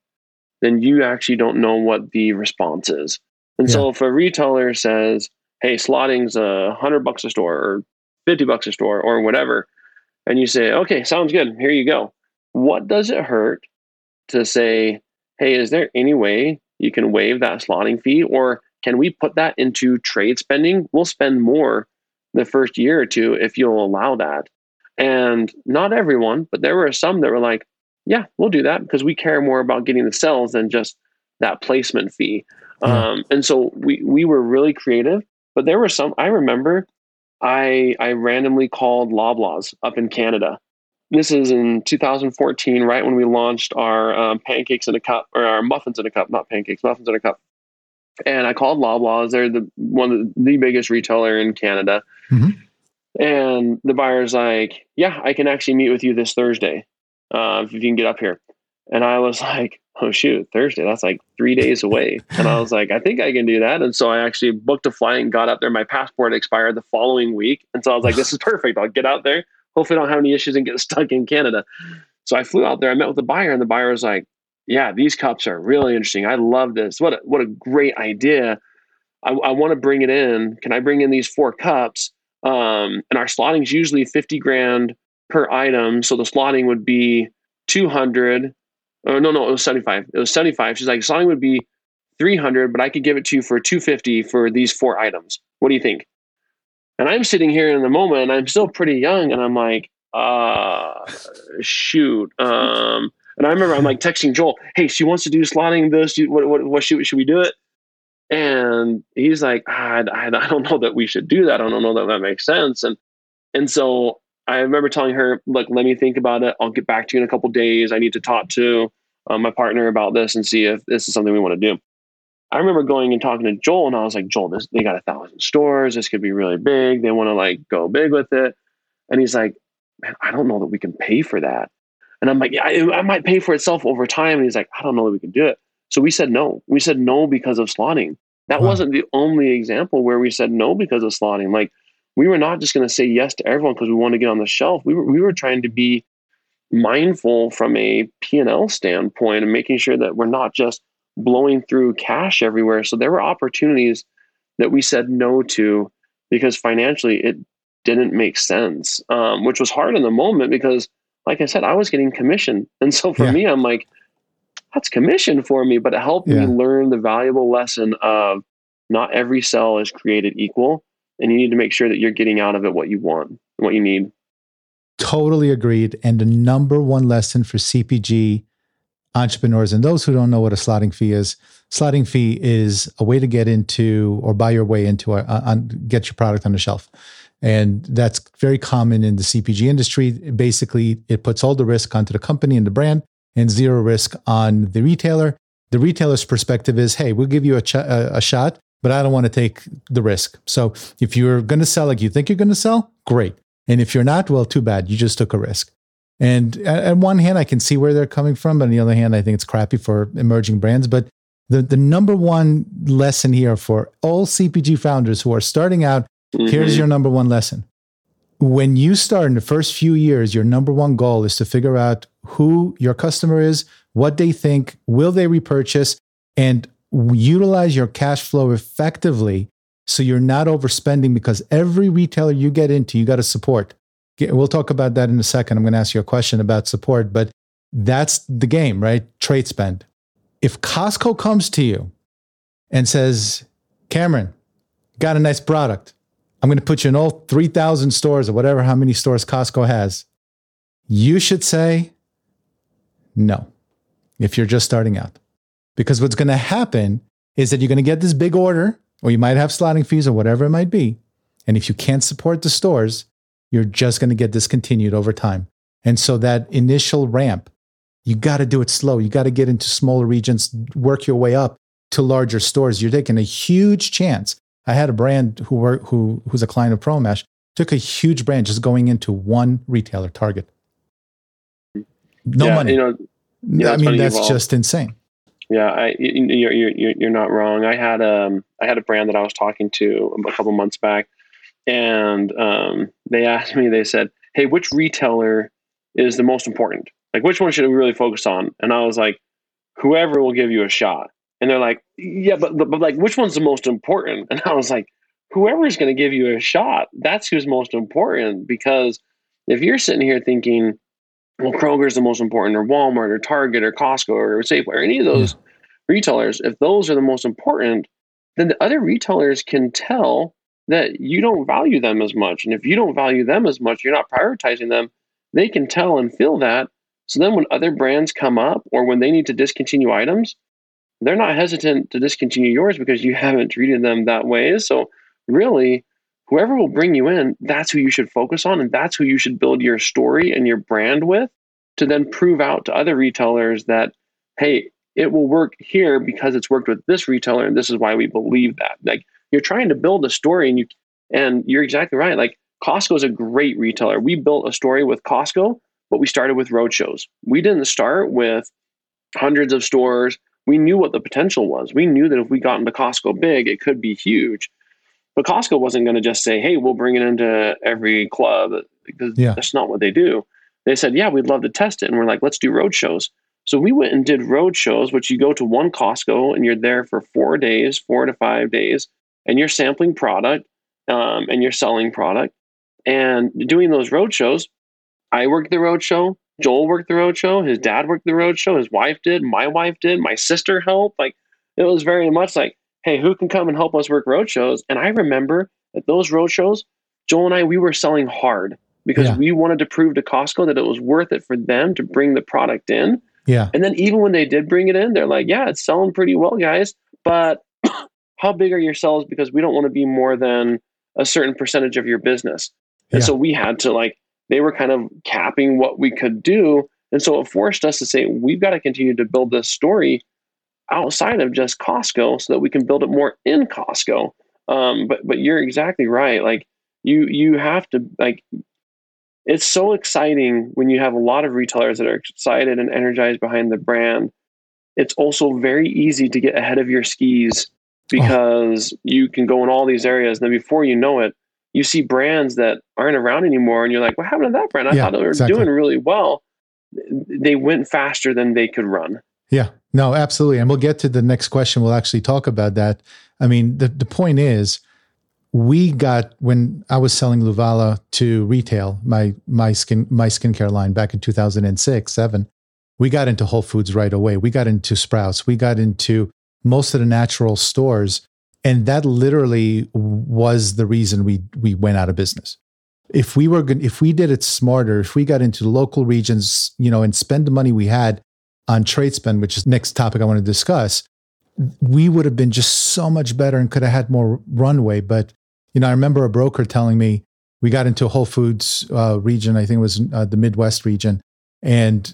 then you actually don't know what the response is. And yeah. so if a retailer says, hey, slotting's a hundred bucks a store or 50 bucks a store or whatever, and you say, okay, sounds good. Here you go. What does it hurt to say, hey, is there any way you can waive that slotting fee? Or can we put that into trade spending? We'll spend more the first year or two if you'll allow that. And not everyone, but there were some that were like, yeah, we'll do that because we care more about getting the sales than just that placement fee. Um, and so we we were really creative, but there were some. I remember, I I randomly called Loblaws up in Canada. This is in 2014, right when we launched our um, pancakes in a cup or our muffins in a cup, not pancakes, muffins in a cup. And I called Loblaws. They're the one of the, the biggest retailer in Canada. Mm-hmm. And the buyer's like, "Yeah, I can actually meet with you this Thursday." uh, if you can get up here. And I was like, oh, shoot, Thursday, that's like three days away. And I was like, I think I can do that. And so I actually booked a flight and got up there. My passport expired the following week. And so I was like, this is perfect. I'll get out there. Hopefully, I don't have any issues and get stuck in Canada. So I flew out there. I met with the buyer, and the buyer was like, yeah, these cups are really interesting. I love this. What a, what a great idea. I, I want to bring it in. Can I bring in these four cups? Um, and our slotting is usually 50 grand per item. So the slotting would be 200. Oh, no, no, it was 75. It was 75. She's like, slotting would be 300, but I could give it to you for 250 for these four items. What do you think? And I'm sitting here in the moment and I'm still pretty young and I'm like, uh, shoot. Um, and I remember I'm like texting Joel, hey, she wants to do slotting this. What, what, what should, should we do it? And he's like, I, I, I don't know that we should do that. I don't know that that makes sense. And, and so I remember telling her, look, let me think about it. I'll get back to you in a couple days. I need to talk to um, my partner about this and see if this is something we want to do. I remember going and talking to Joel, and I was like, Joel, this, they got a thousand stores. This could be really big. They want to like go big with it. And he's like, man, I don't know that we can pay for that. And I'm like, yeah, it, I might pay for itself over time. And he's like, I don't know that we can do it. So we said no. We said no because of slotting. That wow. wasn't the only example where we said no because of slotting. Like we were not just going to say yes to everyone because we want to get on the shelf. We were we were trying to be mindful from a P&L standpoint and making sure that we're not just blowing through cash everywhere. So there were opportunities that we said no to because financially it didn't make sense, um, which was hard in the moment because like I said, I was getting commission. And so for yeah. me, I'm like, that's commission for me, but it helped yeah. me learn the valuable lesson of not every cell is created equal. And you need to make sure that you're getting out of it what you want, what you need. Totally agreed. And the number one lesson for CPG entrepreneurs and those who don't know what a slotting fee is, slotting fee is a way to get into or buy your way into a, a, get your product on the shelf. And that's very common in the CPG industry. Basically, it puts all the risk onto the company and the brand and zero risk on the retailer. The retailer's perspective is, hey, we'll give you a, ch- a shot, but I don't want to take the risk. So if you're going to sell like you think you're going to sell, great. And if you're not, well, too bad. You just took a risk. And at one hand, I can see where they're coming from. But on the other hand, I think it's crappy for emerging brands. But the, the number one lesson here for all CPG founders who are starting out Mm-hmm. Here's your number one lesson. When you start in the first few years, your number one goal is to figure out who your customer is, what they think, will they repurchase, and utilize your cash flow effectively so you're not overspending because every retailer you get into, you got to support. We'll talk about that in a second. I'm going to ask you a question about support, but that's the game, right? Trade spend. If Costco comes to you and says, Cameron, got a nice product. I'm going to put you in all 3,000 stores or whatever, how many stores Costco has. You should say no if you're just starting out. Because what's going to happen is that you're going to get this big order, or you might have slotting fees or whatever it might be. And if you can't support the stores, you're just going to get discontinued over time. And so that initial ramp, you got to do it slow. You got to get into smaller regions, work your way up to larger stores. You're taking a huge chance I had a brand who were, who who's a client of ProMesh took a huge brand just going into one retailer Target. No yeah, money. You know, yeah, I mean that's just insane. Yeah, I, you're, you're you're not wrong. I had um I had a brand that I was talking to a couple months back, and um, they asked me. They said, "Hey, which retailer is the most important? Like, which one should we really focus on?" And I was like, "Whoever will give you a shot." And they're like, yeah, but, but, but like, which one's the most important? And I was like, whoever's going to give you a shot, that's who's most important. Because if you're sitting here thinking, well, Kroger's the most important, or Walmart, or Target, or Costco, or Safeway, or any of those yeah. retailers, if those are the most important, then the other retailers can tell that you don't value them as much. And if you don't value them as much, you're not prioritizing them, they can tell and feel that. So then when other brands come up or when they need to discontinue items, they're not hesitant to discontinue yours because you haven't treated them that way. So, really, whoever will bring you in, that's who you should focus on. And that's who you should build your story and your brand with to then prove out to other retailers that, hey, it will work here because it's worked with this retailer. And this is why we believe that. Like, you're trying to build a story and you, and you're exactly right. Like, Costco is a great retailer. We built a story with Costco, but we started with roadshows. We didn't start with hundreds of stores we knew what the potential was. We knew that if we got into Costco big, it could be huge. But Costco wasn't going to just say, "Hey, we'll bring it into every club," because yeah. that's not what they do. They said, "Yeah, we'd love to test it," and we're like, "Let's do road shows." So we went and did road shows, which you go to one Costco and you're there for four days, four to five days, and you're sampling product um, and you're selling product and doing those road shows. I worked the road show. Joel worked the road show. His dad worked the road show. His wife did. My wife did. My sister helped. Like it was very much like, hey, who can come and help us work road shows? And I remember at those road shows, Joel and I, we were selling hard because yeah. we wanted to prove to Costco that it was worth it for them to bring the product in. Yeah. And then even when they did bring it in, they're like, yeah, it's selling pretty well, guys. But how big are your sales? Because we don't want to be more than a certain percentage of your business. And yeah. so we had to like they were kind of capping what we could do. And so it forced us to say, we've got to continue to build this story outside of just Costco so that we can build it more in Costco. Um, but but you're exactly right. Like you you have to like it's so exciting when you have a lot of retailers that are excited and energized behind the brand. It's also very easy to get ahead of your skis Oh. because oh. you can go in all these areas. And then before you know it, you see brands that aren't around anymore and you're like, what happened to that brand? I yeah, thought they were exactly. doing really well. They went faster than they could run. Yeah, no, absolutely. And we'll get to the next question. We'll actually talk about that. I mean, the, the point is we got when I was selling Luvala to retail, my my skin my skincare line back in 2006, 7, we got into Whole Foods right away. We got into Sprouts. We got into most of the natural stores and that literally was the reason we we went out of business. If we were if we did it smarter, if we got into local regions, you know, and spend the money we had on trade spend, which is next topic I want to discuss, we would have been just so much better and could have had more runway. But you know, I remember a broker telling me we got into Whole Foods uh, region. I think it was uh, the Midwest region, and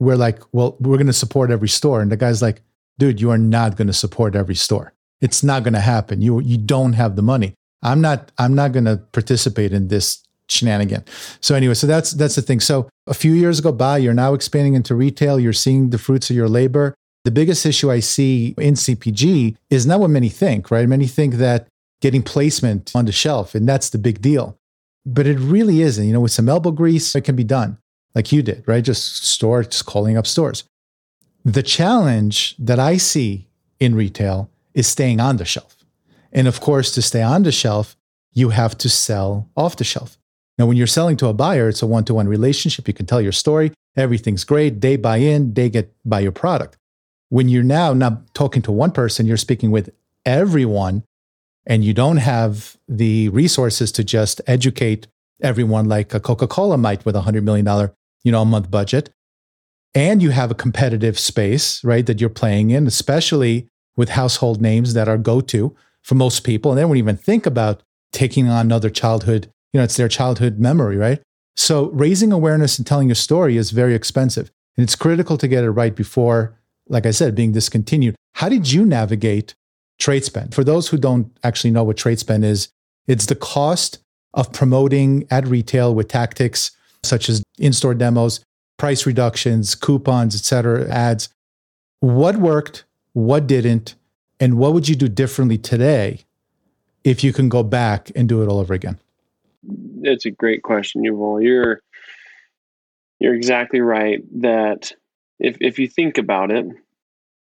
we're like, well, we're going to support every store. And the guy's like, dude, you are not going to support every store. It's not going to happen. You you don't have the money. I'm not. I'm not going to participate in this shenanigan. So anyway, so that's that's the thing. So a few years go by. You're now expanding into retail. You're seeing the fruits of your labor. The biggest issue I see in CPG is not what many think. Right? Many think that getting placement on the shelf. And that's the big deal. But it really isn't. You know, with some elbow grease, it can be done like you did, right? Just store, just calling up stores. The challenge that I see in retail is staying on the shelf. And of course, to stay on the shelf, you have to sell off the shelf. Now, when you're selling to a buyer, it's a one to one relationship. You can tell your story, everything's great. They buy in, they get buy your product. When you're now not talking to one person, you're speaking with everyone and you don't have the resources to just educate everyone like a Coca-Cola might with a $100 million, you know, a month budget. And you have a competitive space, right, that you're playing in, especially with household names that are go-to for most people. And they don't even think about taking on another childhood, you know, it's their childhood memory, right? So raising awareness and telling your story is very expensive. And it's critical to get it right before, like I said, being discontinued. How did you navigate trade spend. For those who don't actually know what trade spend is, it's the cost of promoting at retail with tactics such as in-store demos, price reductions, coupons, etc., ads. What worked, what didn't, and what would you do differently today if you can go back and do it all over again? It's a great question, Yuval. You're you're exactly right that if if you think about it,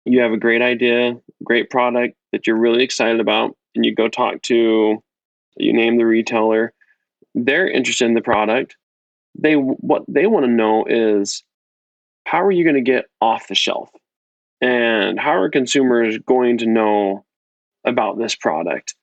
you have a great idea, great product that you're really excited about, and you go talk to, you name the retailer, they're interested in the product. They what they want to know is how are you going to get off the shelf, and how are consumers going to know about this product?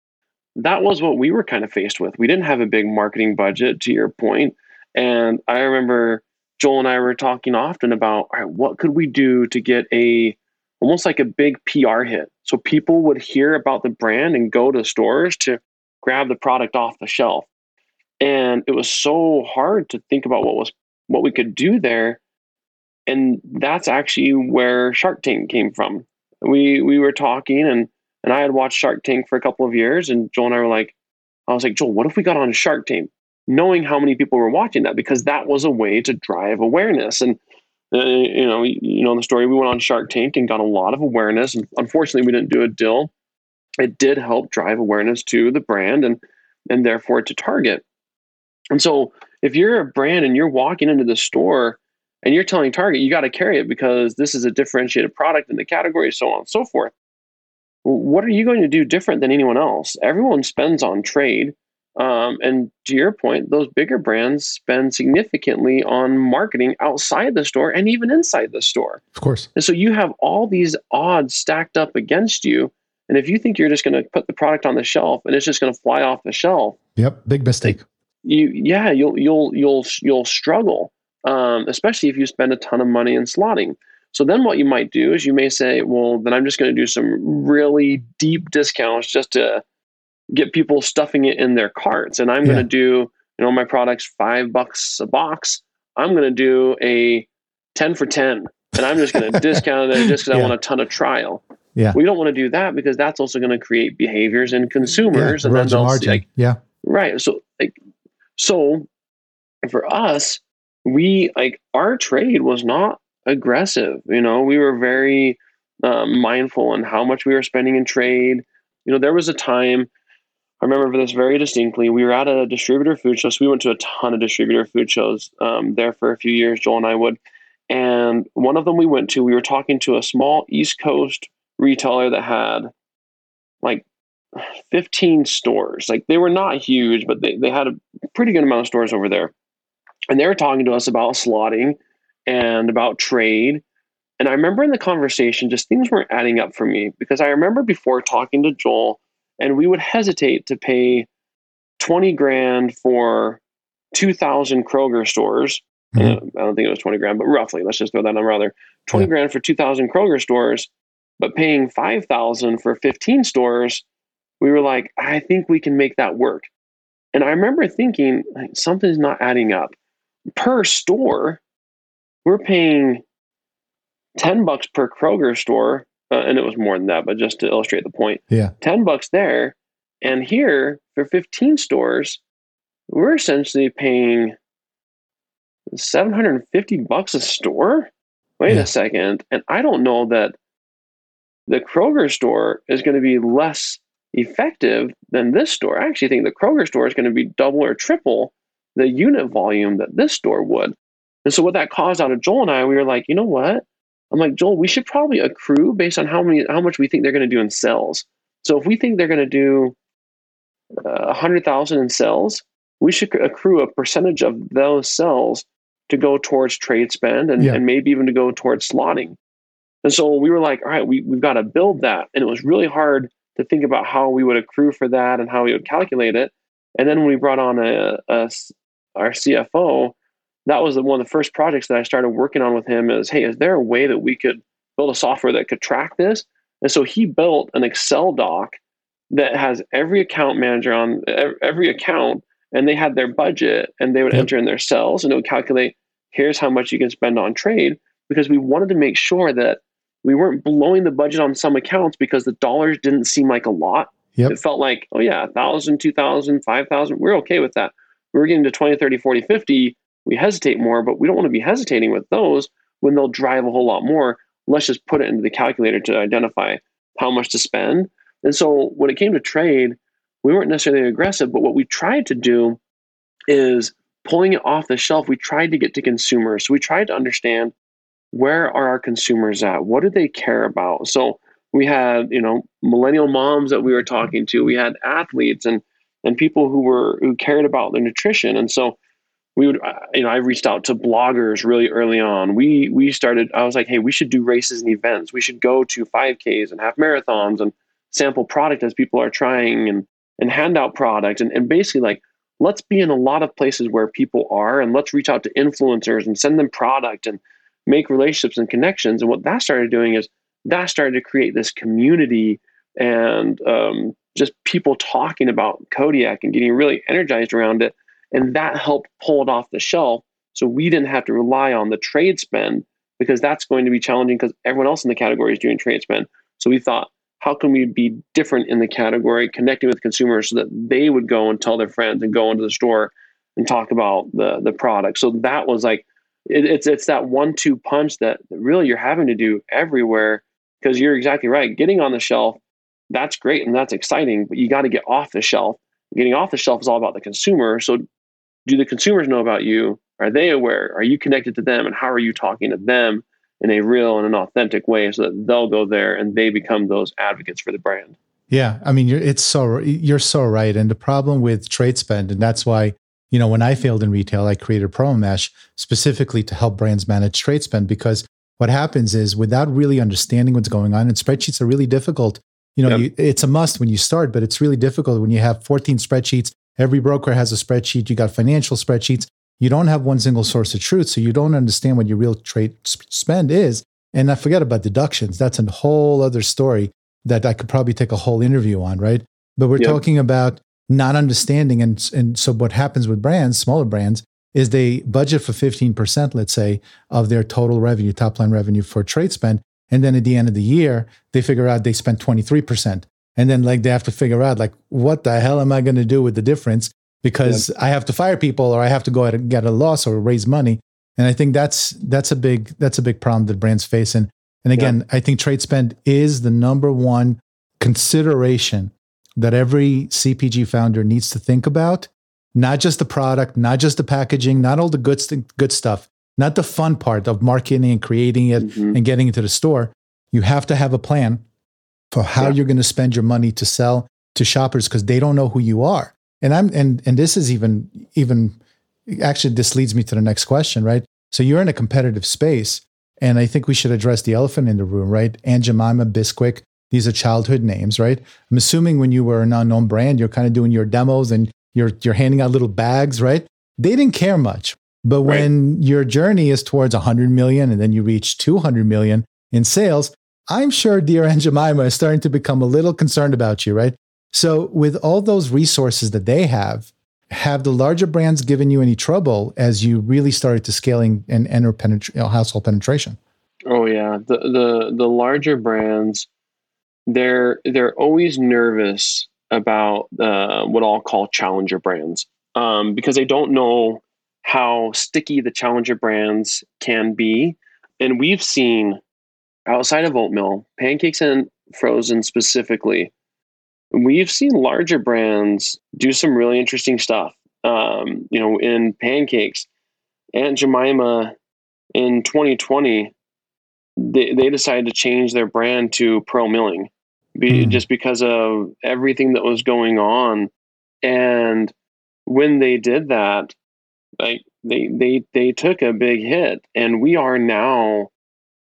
That was what we were kind of faced with. We didn't have a big marketing budget, to your point, and I remember Joel and I were talking often about, all right, what could we do to get a almost like a big PR hit. So people would hear about the brand and go to stores to grab the product off the shelf. And it was so hard to think about what was what we could do there. And that's actually where Shark Tank came from. We we were talking and and I had watched Shark Tank for a couple of years and Joel and I were like, I was like, Joel, what if we got on Shark Tank? Knowing how many people were watching that because that was a way to drive awareness. And uh, you know, you know the story. We went on Shark Tank and got a lot of awareness. And unfortunately, we didn't do a deal. It did help drive awareness to the brand and and therefore to Target. And so, if you're a brand and you're walking into the store and you're telling Target you got to carry it because this is a differentiated product in the category, so on and so forth. What are you going to do different than anyone else? Everyone spends on trade. Um, and to your point, those bigger brands spend significantly on marketing outside the store and even inside the store. Of course. And so you have all these odds stacked up against you. And if you think you're just going to put the product on the shelf and it's just going to fly off the shelf, yep, big mistake. You yeah, you'll you'll you'll you'll struggle, um, especially if you spend a ton of money in slotting. So then what you might do is you may say, well, then I'm just going to do some really deep discounts just to get people stuffing it in their carts. And I'm yeah. going to do, you know, my products five bucks a box. I'm going to do a 10 for 10 and I'm just going to discount it just because yeah. I want a ton of trial. Yeah. We don't want to do that because that's also going to create behaviors in consumers. Yeah, and then they'll margin. See, like, yeah. Right. So, like, so for us, we like our trade was not aggressive. You know, we were very um, mindful in how much we were spending in trade. You know, there was a time I remember this very distinctly. We were at a distributor food show. So we went to a ton of distributor food shows um, there for a few years, Joel and I would. And one of them we went to, we were talking to a small East Coast retailer that had like 15 stores. Like they were not huge, but they, they had a pretty good amount of stores over there. And they were talking to us about slotting and about trade. And I remember in the conversation, just things weren't adding up for me because I remember before talking to Joel, and we would hesitate to pay 20 grand for 2,000 Kroger stores. Mm-hmm. I don't think it was 20 grand, but roughly, let's just throw that number out there 20 yeah. grand for 2,000 Kroger stores, but paying 5,000 for 15 stores, we were like, I think we can make that work. And I remember thinking, like, something's not adding up. Per store, we're paying 10 bucks per Kroger store, uh, and it was more than that, but just to illustrate the point. Yeah. 10 bucks there. And here for 15 stores, we're essentially paying 750 bucks a store. Wait yeah. a second. And I don't know that the Kroger store is going to be less effective than this store. I actually think the Kroger store is going to be double or triple the unit volume that this store would. And so what that caused out of Joel and I, we were like, you know what? I'm like, Joel, we should probably accrue based on how many how much we think they're going to do in sales. So if we think they're going to do uh, a uh, hundred thousand in sales, we should accrue a percentage of those sales to go towards trade spend and, yeah. and maybe even to go towards slotting. And so we were like, all right, we, we've got to build that. And it was really hard to think about how we would accrue for that and how we would calculate it. And then when we brought on a, a our CFO, that was one of the first projects that I started working on with him is, hey, is there a way that we could build a software that could track this? And so he built an Excel doc that has every account manager on every account and they had their budget and they would yep. enter in their cells and it would calculate here's how much you can spend on trade because we wanted to make sure that we weren't blowing the budget on some accounts because the dollars didn't seem like a lot yep. it felt like oh yeah 1000 2000 5000 we're okay with that we are getting to 20 30 40 50 we hesitate more but we don't want to be hesitating with those when they'll drive a whole lot more let's just put it into the calculator to identify how much to spend and so when it came to trade we weren't necessarily aggressive, but what we tried to do is pulling it off the shelf. We tried to get to consumers. So we tried to understand where are our consumers at? What do they care about? So we had, you know, millennial moms that we were talking to. We had athletes and and people who were who cared about their nutrition. And so we would, you know, I reached out to bloggers really early on. We we started. I was like, hey, we should do races and events. We should go to 5Ks and half marathons and sample product as people are trying and and hand out product and, and basically like let's be in a lot of places where people are and let's reach out to influencers and send them product and make relationships and connections. And what that started doing is that started to create this community and um, just people talking about kodiak and getting really energized around it. And that helped pull it off the shelf. So we didn't have to rely on the trade spend because that's going to be challenging because everyone else in the category is doing trade spend. So we thought how can we be different in the category, connecting with consumers so that they would go and tell their friends and go into the store and talk about the the product. So that was like it, it's it's that one two punch that really you're having to do everywhere because you're exactly right. Getting on the shelf, that's great and that's exciting, but you got to get off the shelf. Getting off the shelf is all about the consumer. So do the consumers know about you? Are they aware? Are you connected to them? And how are you talking to them? in a real and an authentic way so that they'll go there and they become those advocates for the brand. Yeah, I mean, you're, it's so you're so right. And the problem with trade spend, and that's why you know when I failed in retail, I created Promomash specifically to help brands manage trade spend because what happens is without really understanding what's going on, and spreadsheets are really difficult. You know, yep. you, it's a must when you start, but it's really difficult when you have 14 spreadsheets. Every broker has a spreadsheet. You got financial spreadsheets you don't have one single source of truth. So you don't understand what your real trade spend is. And I forget about deductions. That's a whole other story that I could probably take a whole interview on, right? But we're yep. talking about not understanding. And, and so what happens with brands, smaller brands, is they budget for 15%, let's say, of their total revenue, top line revenue for trade spend. And then at the end of the year, they figure out they spent 23%. And then like they have to figure out like, what the hell am I going to do with the difference? because I have to fire people or I have to go out and get a loss or raise money. And I think that's that's a big that's a big problem that brands face. And and again, I think trade spend is the number one consideration that every CPG founder needs to think about. Not just the product, not just the packaging, not all the good st- good stuff, not the fun part of marketing and creating it mm-hmm. and getting into the store. You have to have a plan for how yeah. you're going to spend your money to sell to shoppers because they don't know who you are. And I'm and and this is even even actually this leads me to the next question, right? So you're in a competitive space, and I think we should address the elephant in the room, right? Aunt Jemima, Bisquick, these are childhood names, right? I'm assuming when you were an unknown brand, you're kind of doing your demos and you're you're handing out little bags, right? They didn't care much. But when right. your journey is towards 100 million and then you reach 200 million in sales, I'm sure dear Aunt Jemima is starting to become a little concerned about you, right? So, with all those resources that they have, have the larger brands given you any trouble as you really started to scaling and enter penetra- household penetration? Oh yeah, the the the larger brands, they're they're always nervous about uh, what I'll call challenger brands um, because they don't know how sticky the challenger brands can be, and we've seen outside of oatmeal, pancakes and frozen specifically, we've seen larger brands do some really interesting stuff. Um, you know, in pancakes, Aunt Jemima in 2020, they, they decided to change their brand to Pearl Milling be, mm. just because of everything that was going on. And when they did that, like they they they took a big hit, and we are now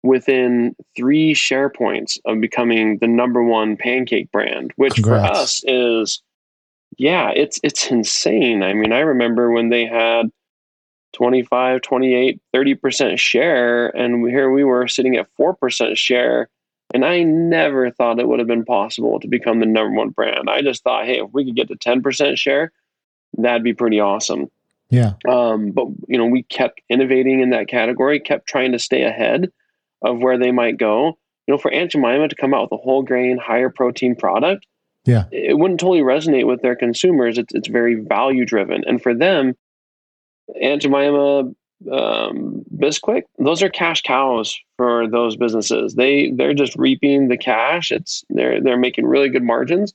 within three share points of becoming the number one pancake brand, which Congrats. for us is, yeah, it's it's insane. I mean, I remember when they had 25, 28, 30% share, and here we were sitting at 4% share. And I never thought it would have been possible to become the number one brand. I just thought, hey, if we could get to 10% share, that'd be pretty awesome. Yeah. Um, but you know, we kept innovating in that category, kept trying to stay ahead of where they might go. You know, for Aunt Jemima to come out with a whole grain, higher protein product, yeah, it wouldn't totally resonate with their consumers. It's it's very value driven, and for them, Aunt Jemima, um, Bisquick, those are cash cows for those businesses. They they're just reaping the cash. It's they're they're making really good margins,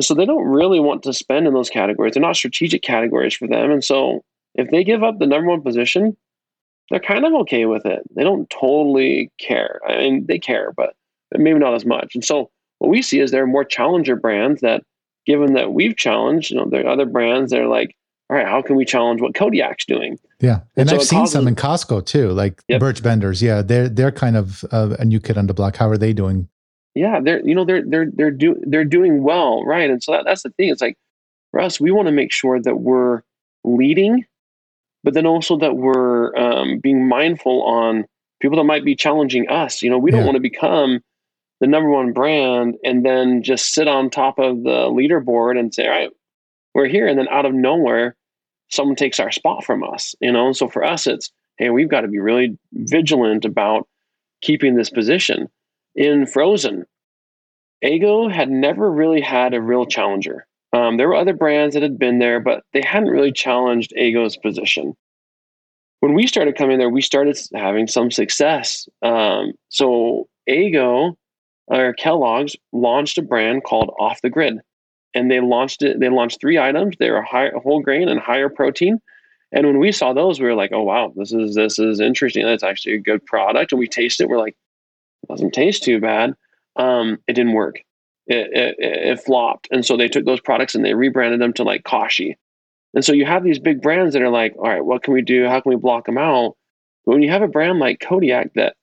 so they don't really want to spend in those categories. They're not strategic categories for them, and so if they give up the number one position, they're kind of okay with it. They don't totally care. I mean, they care, but maybe not as much. And so what we see is there are more challenger brands that, given that we've challenged, you know, there are other brands that are like, all right, how can we challenge what Kodiak's doing? Yeah, and, and so I've seen causes, some in Costco too, like yep. Birch Benders. Yeah, they're they're kind of uh, a new kid on the block. How are they doing? Yeah, they're you know they're they're they're do they're doing well, right? And so that, that's the thing. It's like for us, we want to make sure that we're leading but then also that we're um, being mindful on people that might be challenging us. You know, we don't want to become the number one brand and then just sit on top of the leaderboard and say, all right, we're here. And then out of nowhere, someone takes our spot from us, you know? And So for us, it's, hey, we've got to be really vigilant about keeping this position. In Frozen, Eggo had never really had a real challenger. Um, there were other brands that had been there, but they hadn't really challenged Eggo's position. When we started coming there, we started having some success. Um, so Eggo or Kellogg's launched a brand called Off the Grid, and they launched it. They launched three items. They were high, whole grain and higher protein. And when we saw those, we were like, "Oh wow, this is this is interesting. That's actually a good product." And we tasted it. We're like, "It doesn't taste too bad." Um, it didn't work it, it, it, flopped. And so they took those products and they rebranded them to like Kashi. And so you have these big brands that are like, all right, what can we do? How can we block them out? But when you have a brand like Kodiak that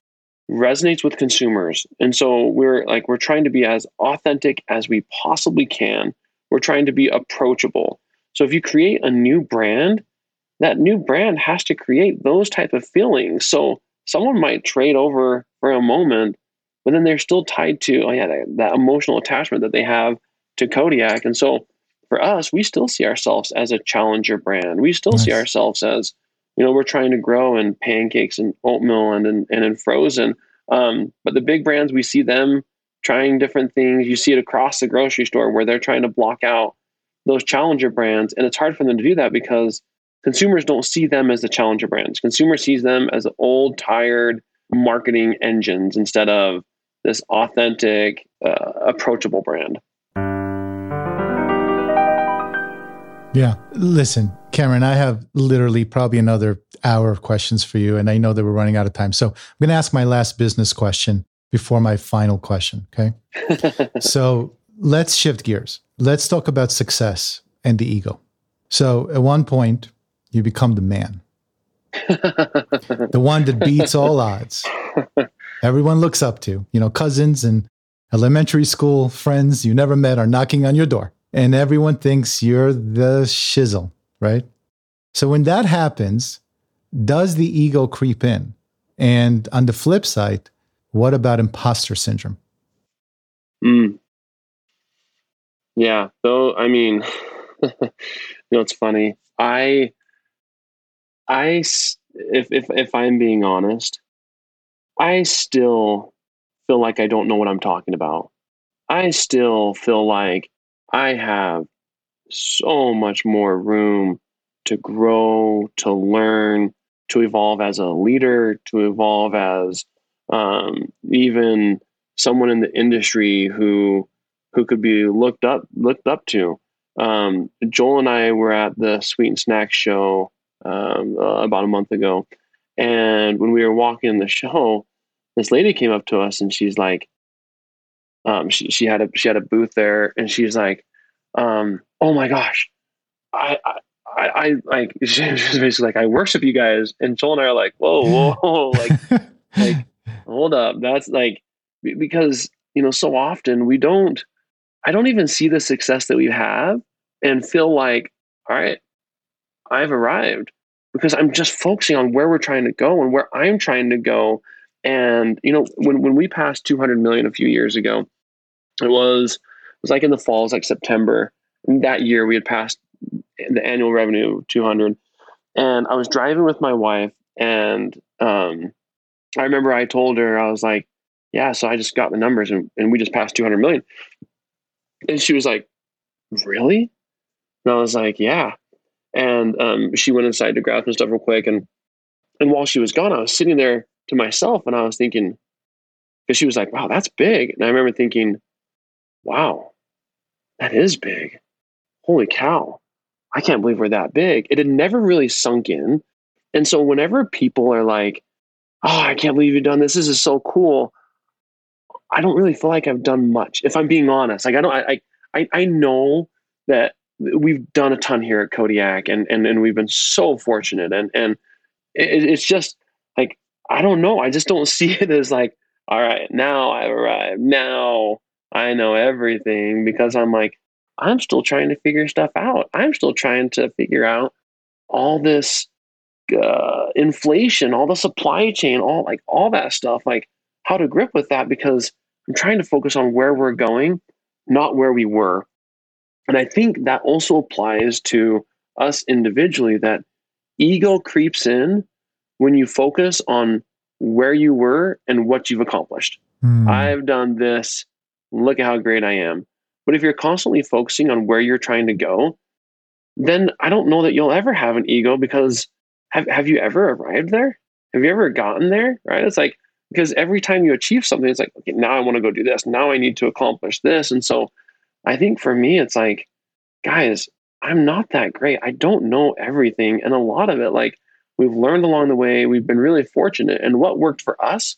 resonates with consumers, and so we're like, we're trying to be as authentic as we possibly can. We're trying to be approachable. So if you create a new brand, that new brand has to create those type of feelings. So someone might trade over for a moment but then they're still tied to oh yeah that, that emotional attachment that they have to Kodiak. And so for us, we still see ourselves as a challenger brand. We still nice. see ourselves as you know we're trying to grow in pancakes and oatmeal and in, and in frozen. Um, but the big brands, we see them trying different things. You see it across the grocery store where they're trying to block out those challenger brands, and it's hard for them to do that because consumers don't see them as the challenger brands. Consumer sees them as old, tired marketing engines instead of this authentic, uh, approachable brand. Yeah. Listen, Cameron, I have literally probably another hour of questions for you, and I know that we're running out of time. So I'm going to ask my last business question before my final question. Okay. so let's shift gears. let's talk about success and the ego. So at one point, you become the man, the one that beats all odds. Everyone looks up to, you know, cousins and elementary school friends you never met are knocking on your door, and everyone thinks you're the shizzle, right? So when that happens, does the ego creep in? And on the flip side, what about imposter syndrome? Mm. Yeah. So, I mean, you know, it's funny. I, I, if, if, if I'm being honest, I still feel like I don't know what I'm talking about. I still feel like I have so much more room to grow, to learn, to evolve as a leader, to evolve as um, even someone in the industry who who could be looked up looked up to. Um, Joel and I were at the Sweet and Snack show um, uh, about a month ago, and when we were walking in the show, this lady came up to us and she's like, um, she she had a she had a booth there, and she's like, um, "Oh my gosh, I, I I, like she was basically like I worship you guys, and Joel and I are like, whoa, whoa, like, like, hold up, that's like because you know so often we don't, I don't even see the success that we have and feel like, all right, I've arrived. Because I'm just focusing on where we're trying to go and where I'm trying to go. And you know, when when we passed 200 million a few years ago, it was it was like in the fall, it was like September. And that year we had passed the annual revenue 200 and i was driving with my wife and um, i remember i told her i was like yeah so i just got the numbers and, and we just passed 200 million. And she was like really? And i was like yeah. And um, she went inside to grab some stuff real quick. And and while she was gone i was sitting there to myself and i was thinking because she was like wow that's big and i remember thinking wow that is big holy cow I can't believe we're that big. It had never really sunk in. And so whenever people are like, oh, I can't believe you've done this. This is so cool. I don't really feel like I've done much, if I'm being honest. Like I don't I I I know that we've done a ton here at Kodiak and and, and we've been so fortunate and and it, it's just I don't know. I just don't see it as like, all right, now I've arrived. Now I know everything because I'm like, I'm still trying to figure stuff out. I'm still trying to figure out all this uh, inflation, all the supply chain, all like all that stuff, like how to grip with that because I'm trying to focus on where we're going, not where we were. And I think that also applies to us individually that ego creeps in when you focus on where you were and what you've accomplished. Mm. I've done this. Look at how great I am. But if you're constantly focusing on where you're trying to go, then I don't know that you'll ever have an ego because have, have you ever arrived there? Have you ever gotten there? Right? It's like, because every time you achieve something, it's like, okay, now I want to go do this. Now I need to accomplish this. And so I think for me, it's like, guys, I'm not that great. I don't know everything. And a lot of it, like, we've learned along the way. We've been really fortunate. And what worked for us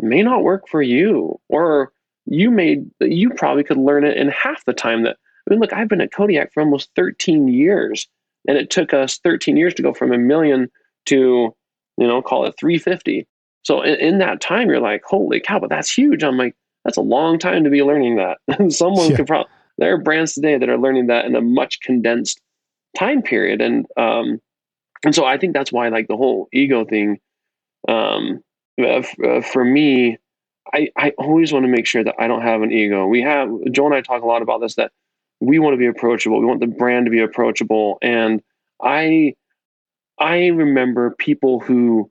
may not work for you. Or you made you probably could learn it in half the time that I mean look I've been at Kodiak for almost 13 years and it took us 13 years to go from a million to you know call it 350 so in, in that time you're like holy cow but that's huge I'm like that's a long time to be learning that someone yeah. could probably there are brands today that are learning that in a much condensed time period and um and so I think that's why like the whole ego thing um uh, uh for me I, I always want to make sure that I don't have an ego. We have Joel and I talk a lot about this that we want to be approachable. We want the brand to be approachable. And I I remember people who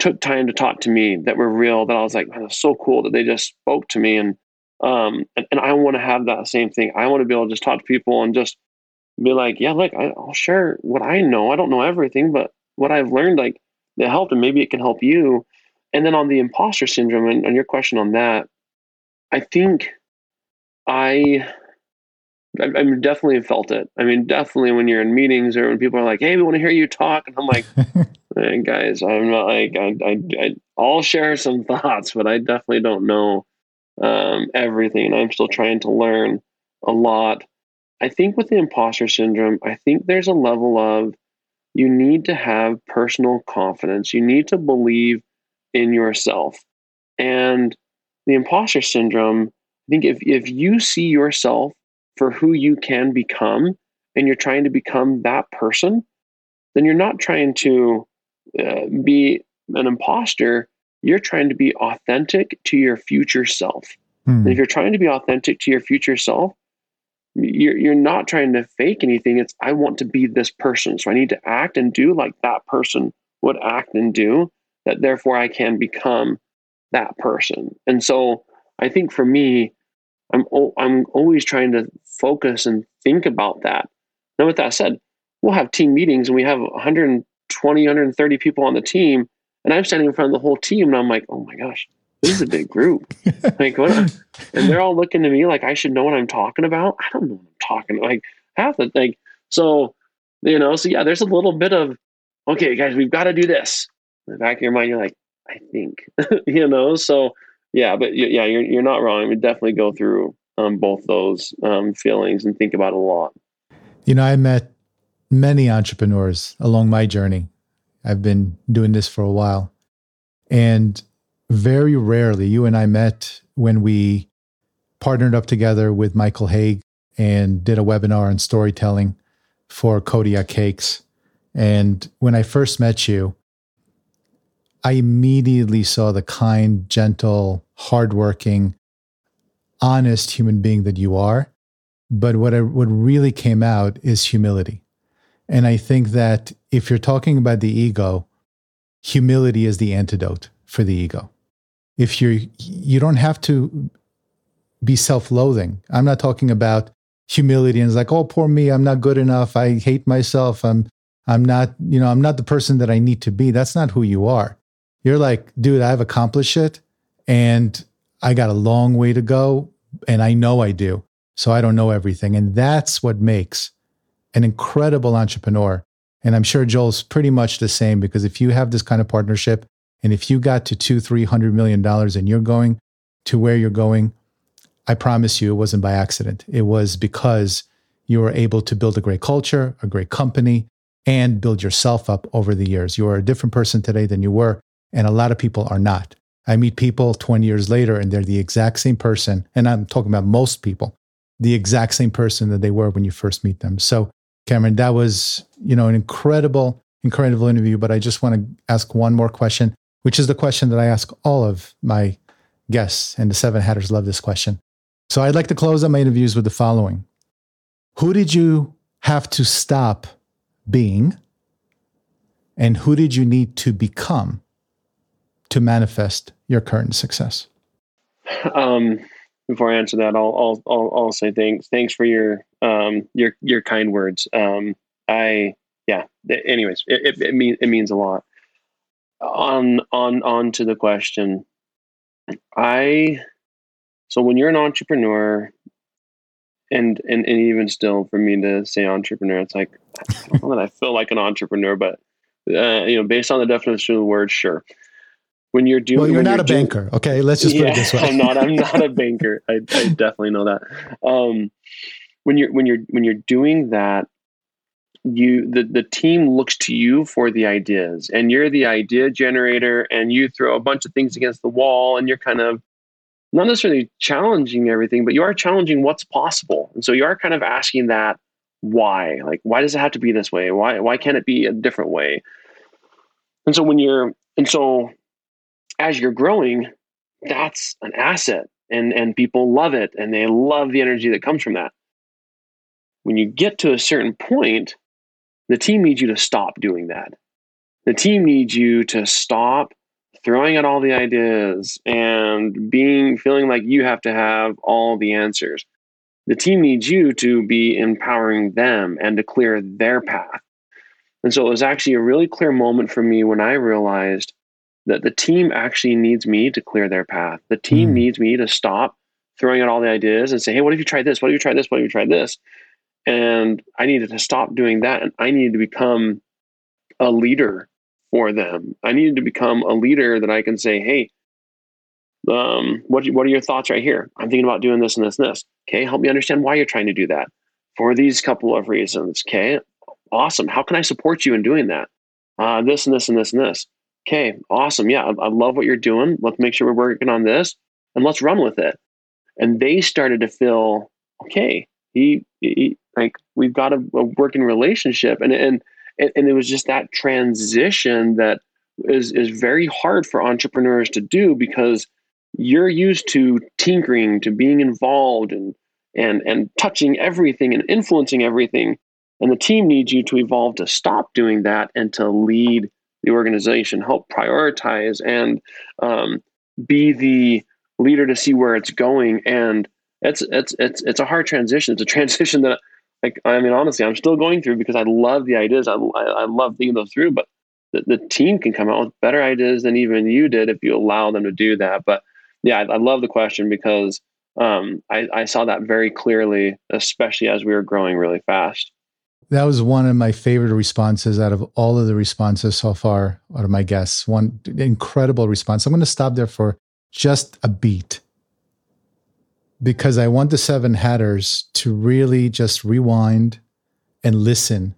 took time to talk to me that were real that I was like, that's so cool that they just spoke to me. And um and, and I want to have that same thing. I want to be able to just talk to people and just be like, yeah, look, I, I'll share what I know. I don't know everything, but what I've learned, like, that helped, and maybe it can help you. And then on the imposter syndrome, and on your question on that, I think I I, I definitely felt it. I mean, definitely when you're in meetings or when people are like, "Hey, we want to hear you talk," and I'm like, hey, "Guys, I'm not like I, I, I I'll share some thoughts, but I definitely don't know um, everything, I'm still trying to learn a lot." I think with the imposter syndrome, I think there's a level of you need to have personal confidence. You need to believe in yourself. And the imposter syndrome, I think if, if you see yourself for who you can become and you're trying to become that person, then you're not trying to uh, be an imposter. You're trying to be authentic to your future self. Hmm. If you're trying to be authentic to your future self, you're, you're not trying to fake anything. It's, I want to be this person. So I need to act and do like that person would act and do, that therefore I can become that person. And so I think for me, I'm, I'm always trying to focus and think about that. Now, with that said, we'll have team meetings and we have 120, 130 people on the team. And I'm standing in front of the whole team and I'm like, oh my gosh, this is a big group. like what? And they're all looking to me like I should know what I'm talking about. I don't know what I'm talking like half the thing. So, you know, so yeah, there's a little bit of, okay, guys, we've got to do this. In the back of your mind, you're like, I think, you know, so yeah, but yeah, you're, you're not wrong. We definitely go through um, both those um, feelings and think about a lot. You know, I met many entrepreneurs along my journey. I've been doing this for a while. And very rarely, you and I met when we partnered up together with Michael Haig and did a webinar on storytelling for Kodiak Cakes. And when I first met you, I immediately saw the kind, gentle, hardworking, honest human being that you are. But what I, what really came out is humility. And I think that if you're talking about the ego, humility is the antidote for the ego if you're you don't have to be self-loathing. I'm not talking about humility and it's like oh poor me i'm not good enough i hate myself i'm i'm not you know i'm not the person that i need to be. That's not who you are. You're like dude i've accomplished it and i got a long way to go and i know i do so i don't know everything. And that's what makes an incredible entrepreneur. And i'm sure joel's pretty much the same because if you have this kind of partnership and if you got to two, three hundred million dollars and you're going to where you're going, I promise you it wasn't by accident. It was because you were able to build a great culture, a great company, and build yourself up over the years. You are a different person today than you were, and a lot of people are not. I meet people 20 years later and they're the exact same person. And I'm talking about most people, the exact same person that they were when you first meet them. So, Cameron, that was, you know, an incredible, incredible interview. But I just want to ask one more question which is the question that I ask all of my guests, and the seven hatters love this question. So I'd like to close out my interviews with the following Who did you have to stop being? And who did you need to become to manifest your current success? Um, before I answer that, I'll, I'll, I'll, I'll say thanks. Thanks for your, um, your, your kind words. Um, I, yeah, anyways, it, it, it, mean, it means a lot on on on to the question. I so when you're an entrepreneur and and, and even still for me to say entrepreneur it's like i that i feel like an entrepreneur but uh, you know based on the definition of the word sure. When you're doing well you're not you're a doing, banker okay? Let's just put it this way. I'm not i'm not a banker. I, I definitely know that. Um when you're when you're when you're doing that you the, the team looks to you for the ideas and you're the idea generator and you throw a bunch of things against the wall and you're kind of not necessarily challenging everything but you are challenging what's possible. And so you are kind of asking that why like why does it have to be this way? Why why can't it be a different way? And so when you're and so as you're growing that's an asset and and people love it and they love the energy that comes from that. When you get to a certain point the team needs you to stop doing that. The team needs you to stop throwing out all the ideas and being feeling like you have to have all the answers. The team needs you to be empowering them and to clear their path. And so it was actually a really clear moment for me when I realized that the team actually needs me to clear their path. The team mm. needs me to stop throwing out all the ideas and say, hey, what if you try this? What if you try this? What if you try this? And I needed to stop doing that. And I needed to become a leader for them. I needed to become a leader that I can say, hey, um, what, what are your thoughts right here? I'm thinking about doing this and this and this. Okay, help me understand why you're trying to do that. for these couple of reasons. Okay, awesome. How can I support you in doing that? Uh, this and this and this and this. Okay, awesome. Yeah, I, I love what you're doing. Let's make sure we're working on this and let's run with it. And they started to feel okay. He, he like we've got a, a working relationship, and and and it was just that transition that is is very hard for entrepreneurs to do because you're used to tinkering, to being involved and and and touching everything and influencing everything. And the team needs you to evolve to stop doing that and to lead the organization, help prioritize, and um, be the leader to see where it's going. And it's it's it's it's a hard transition. It's a transition that, like, I mean, honestly, I'm still going through because I love the ideas. I I, love thinking those through, but the, the team can come out with better ideas than even you did if you allow them to do that. But yeah, I, I love the question because um, I, I saw that very clearly, especially as we were growing really fast. That was one of my favorite responses out of all of the responses so far out of my guests. One incredible response. I'm going to stop there for just a beat because I want the seven hatters to really just rewind and listen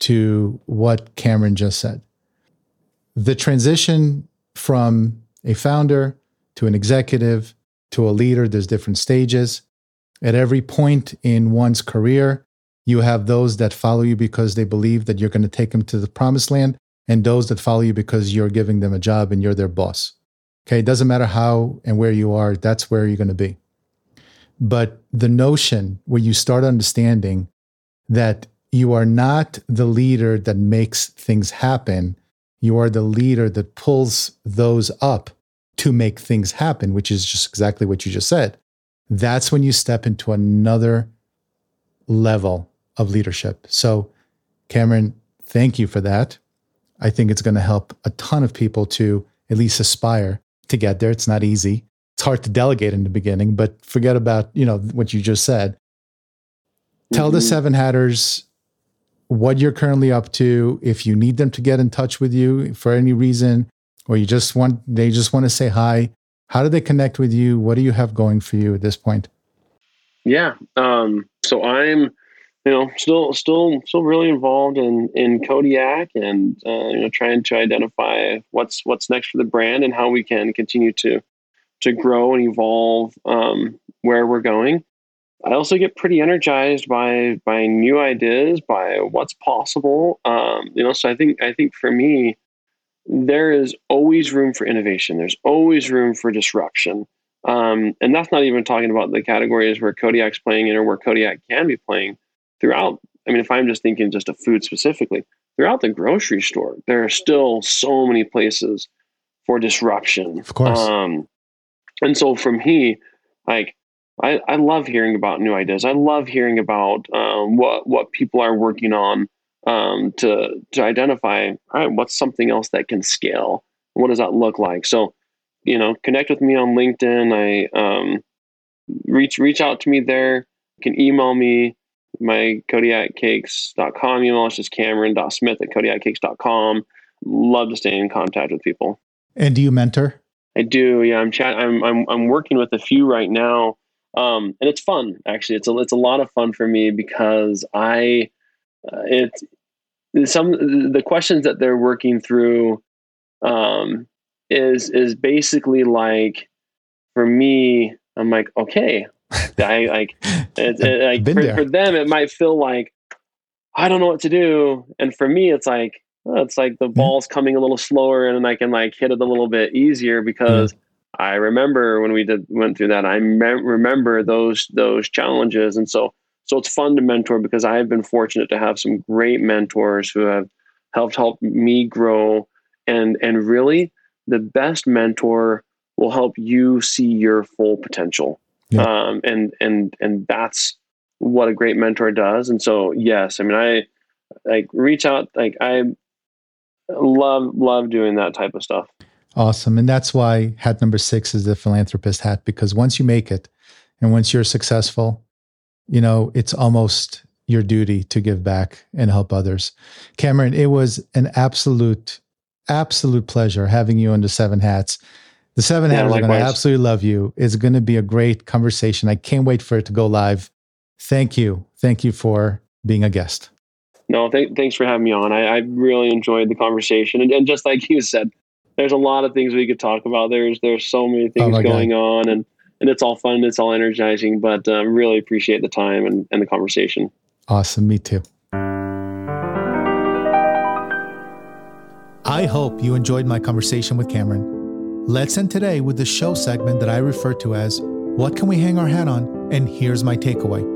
to what Cameron just said. The transition from a founder to an executive to a leader, there's different stages. At every point in one's career, you have those that follow you because they believe that you're going to take them to the promised land, and those that follow you because you're giving them a job and you're their boss. Okay, it doesn't matter how and where you are, that's where you're going to be. But the notion where you start understanding that you are not the leader that makes things happen, you are the leader that pulls those up to make things happen, which is just exactly what you just said. That's when you step into another level of leadership. So, Cameron, thank you for that. I think it's going to help a ton of people to at least aspire to get there. It's not easy. It's hard to delegate in the beginning, but forget about, you know, what you just said. Mm-hmm. Tell the mm-hmm. seven hatters what you're currently up to. If you need them to get in touch with you for any reason, or you just want they just want to say hi how do they connect with you what do you have going for you at this point yeah um, so i'm you know still still still really involved in in kodiak and uh, you know trying to identify what's what's next for the brand and how we can continue to to grow and evolve um, where we're going i also get pretty energized by by new ideas by what's possible um, you know so i think i think for me there is always room for innovation. There's always room for disruption. Um, and that's not even talking about the categories where Kodiak's playing in or where Kodiak can be playing throughout. I mean, if I'm just thinking just of food specifically, throughout the grocery store, there are still so many places for disruption. Of course. Um, and so for me, like, I, I love hearing about new ideas. I love hearing about um, what what people are working on um, to to identify all right what's something else that can scale? What does that look like? So you know connect with me on linkedin. I um, reach reach out to me there. You can email me my kodiakcakes.com email is just cameron.smith at kodiakcakes.com love to stay in contact with people. And do you mentor i do yeah i'm chat i'm i'm, I'm working with a few right now um, and it's fun actually. It's a, it's a lot of fun for me because i uh, it's some the questions that they're working through um, is is basically like for me i'm like okay. I like it, it, like for, for, them it might feel like i don't know what to do. And for me it's like oh, it's like the ball's coming a little slower and i can like hit it a little bit easier because i remember when we did went through that i me- remember those those challenges and so so it's fun to mentor because I have been fortunate to have some great mentors who have helped help me grow and and really the best mentor will help you see your full potential. Yeah. Um, and and and that's what a great mentor does. And so yes, I mean I like reach out like I love love doing that type of stuff. Awesome. And that's why hat number 6 is the philanthropist hat because once you make it and once you're successful you know, it's almost your duty to give back and help others. Cameron, it was an absolute, absolute pleasure having you on the Seven Hats. The Seven yeah, are going to absolutely love you. It's going to be a great conversation. I can't wait for it to go live. Thank you. Thank you for being a guest. No, th- thanks for having me on. I, I really enjoyed the conversation, and, and, just like you said, there's a lot of things we could talk about. There's there's so many things oh going God. on, and and it's all fun. It's all energizing. But uh, really appreciate the time and, and the conversation. Awesome. Me too. I hope you enjoyed my conversation with Cameron. Let's end today with the show segment that I refer to as What Can We Hang Our Hat On? And here's my takeaway.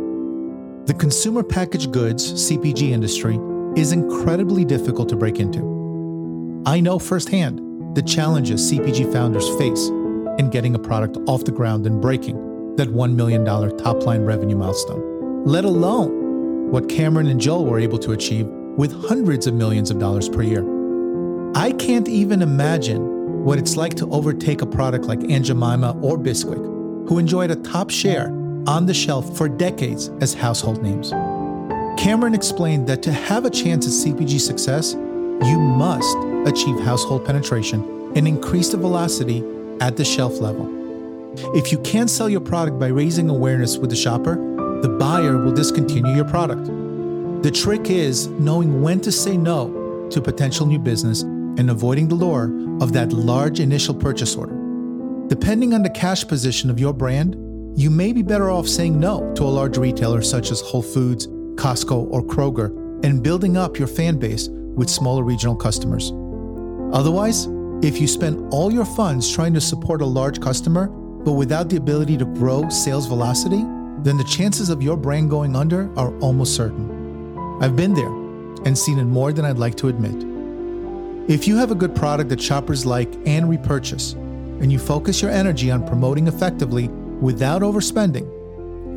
The consumer packaged goods CPG industry is incredibly difficult to break into. I know firsthand the challenges CPG founders face in getting a product off the ground and breaking that $1 million top line revenue milestone, let alone what Cameron and Joel were able to achieve with hundreds of millions of dollars per year. I can't even imagine what it's like to overtake a product like Aunt Jemima or Bisquick, who enjoyed a top share on the shelf for decades as household names. Cameron explained that to have a chance at CPG success, you must achieve household penetration and increase the velocity at the shelf level. If you can't sell your product by raising awareness with the shopper, the buyer will discontinue your product. The trick is knowing when to say no to potential new business and avoiding the lure of that large initial purchase order. Depending on the cash position of your brand, you may be better off saying no to a large retailer such as Whole Foods, Costco, or Kroger and building up your fan base with smaller regional customers. Otherwise, if you spend all your funds trying to support a large customer, but without the ability to grow sales velocity, then the chances of your brand going under are almost certain. I've been there and seen it more than I'd like to admit. If you have a good product that shoppers like and repurchase, and you focus your energy on promoting effectively without overspending,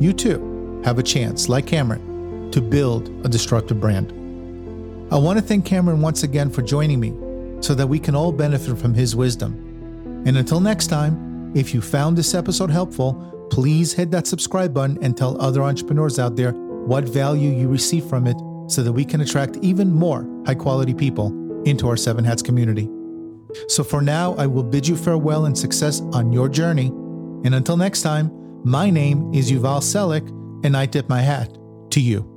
you too have a chance, like Cameron, to build a destructive brand. I want to thank Cameron once again for joining me so that we can all benefit from his wisdom. And until next time, if you found this episode helpful, please hit that subscribe button and tell other entrepreneurs out there what value you receive from it so that we can attract even more high quality people into our Seven Hats community. So for now, I will bid you farewell and success on your journey. And until next time, my name is Yuval Selik, and I tip my hat to you.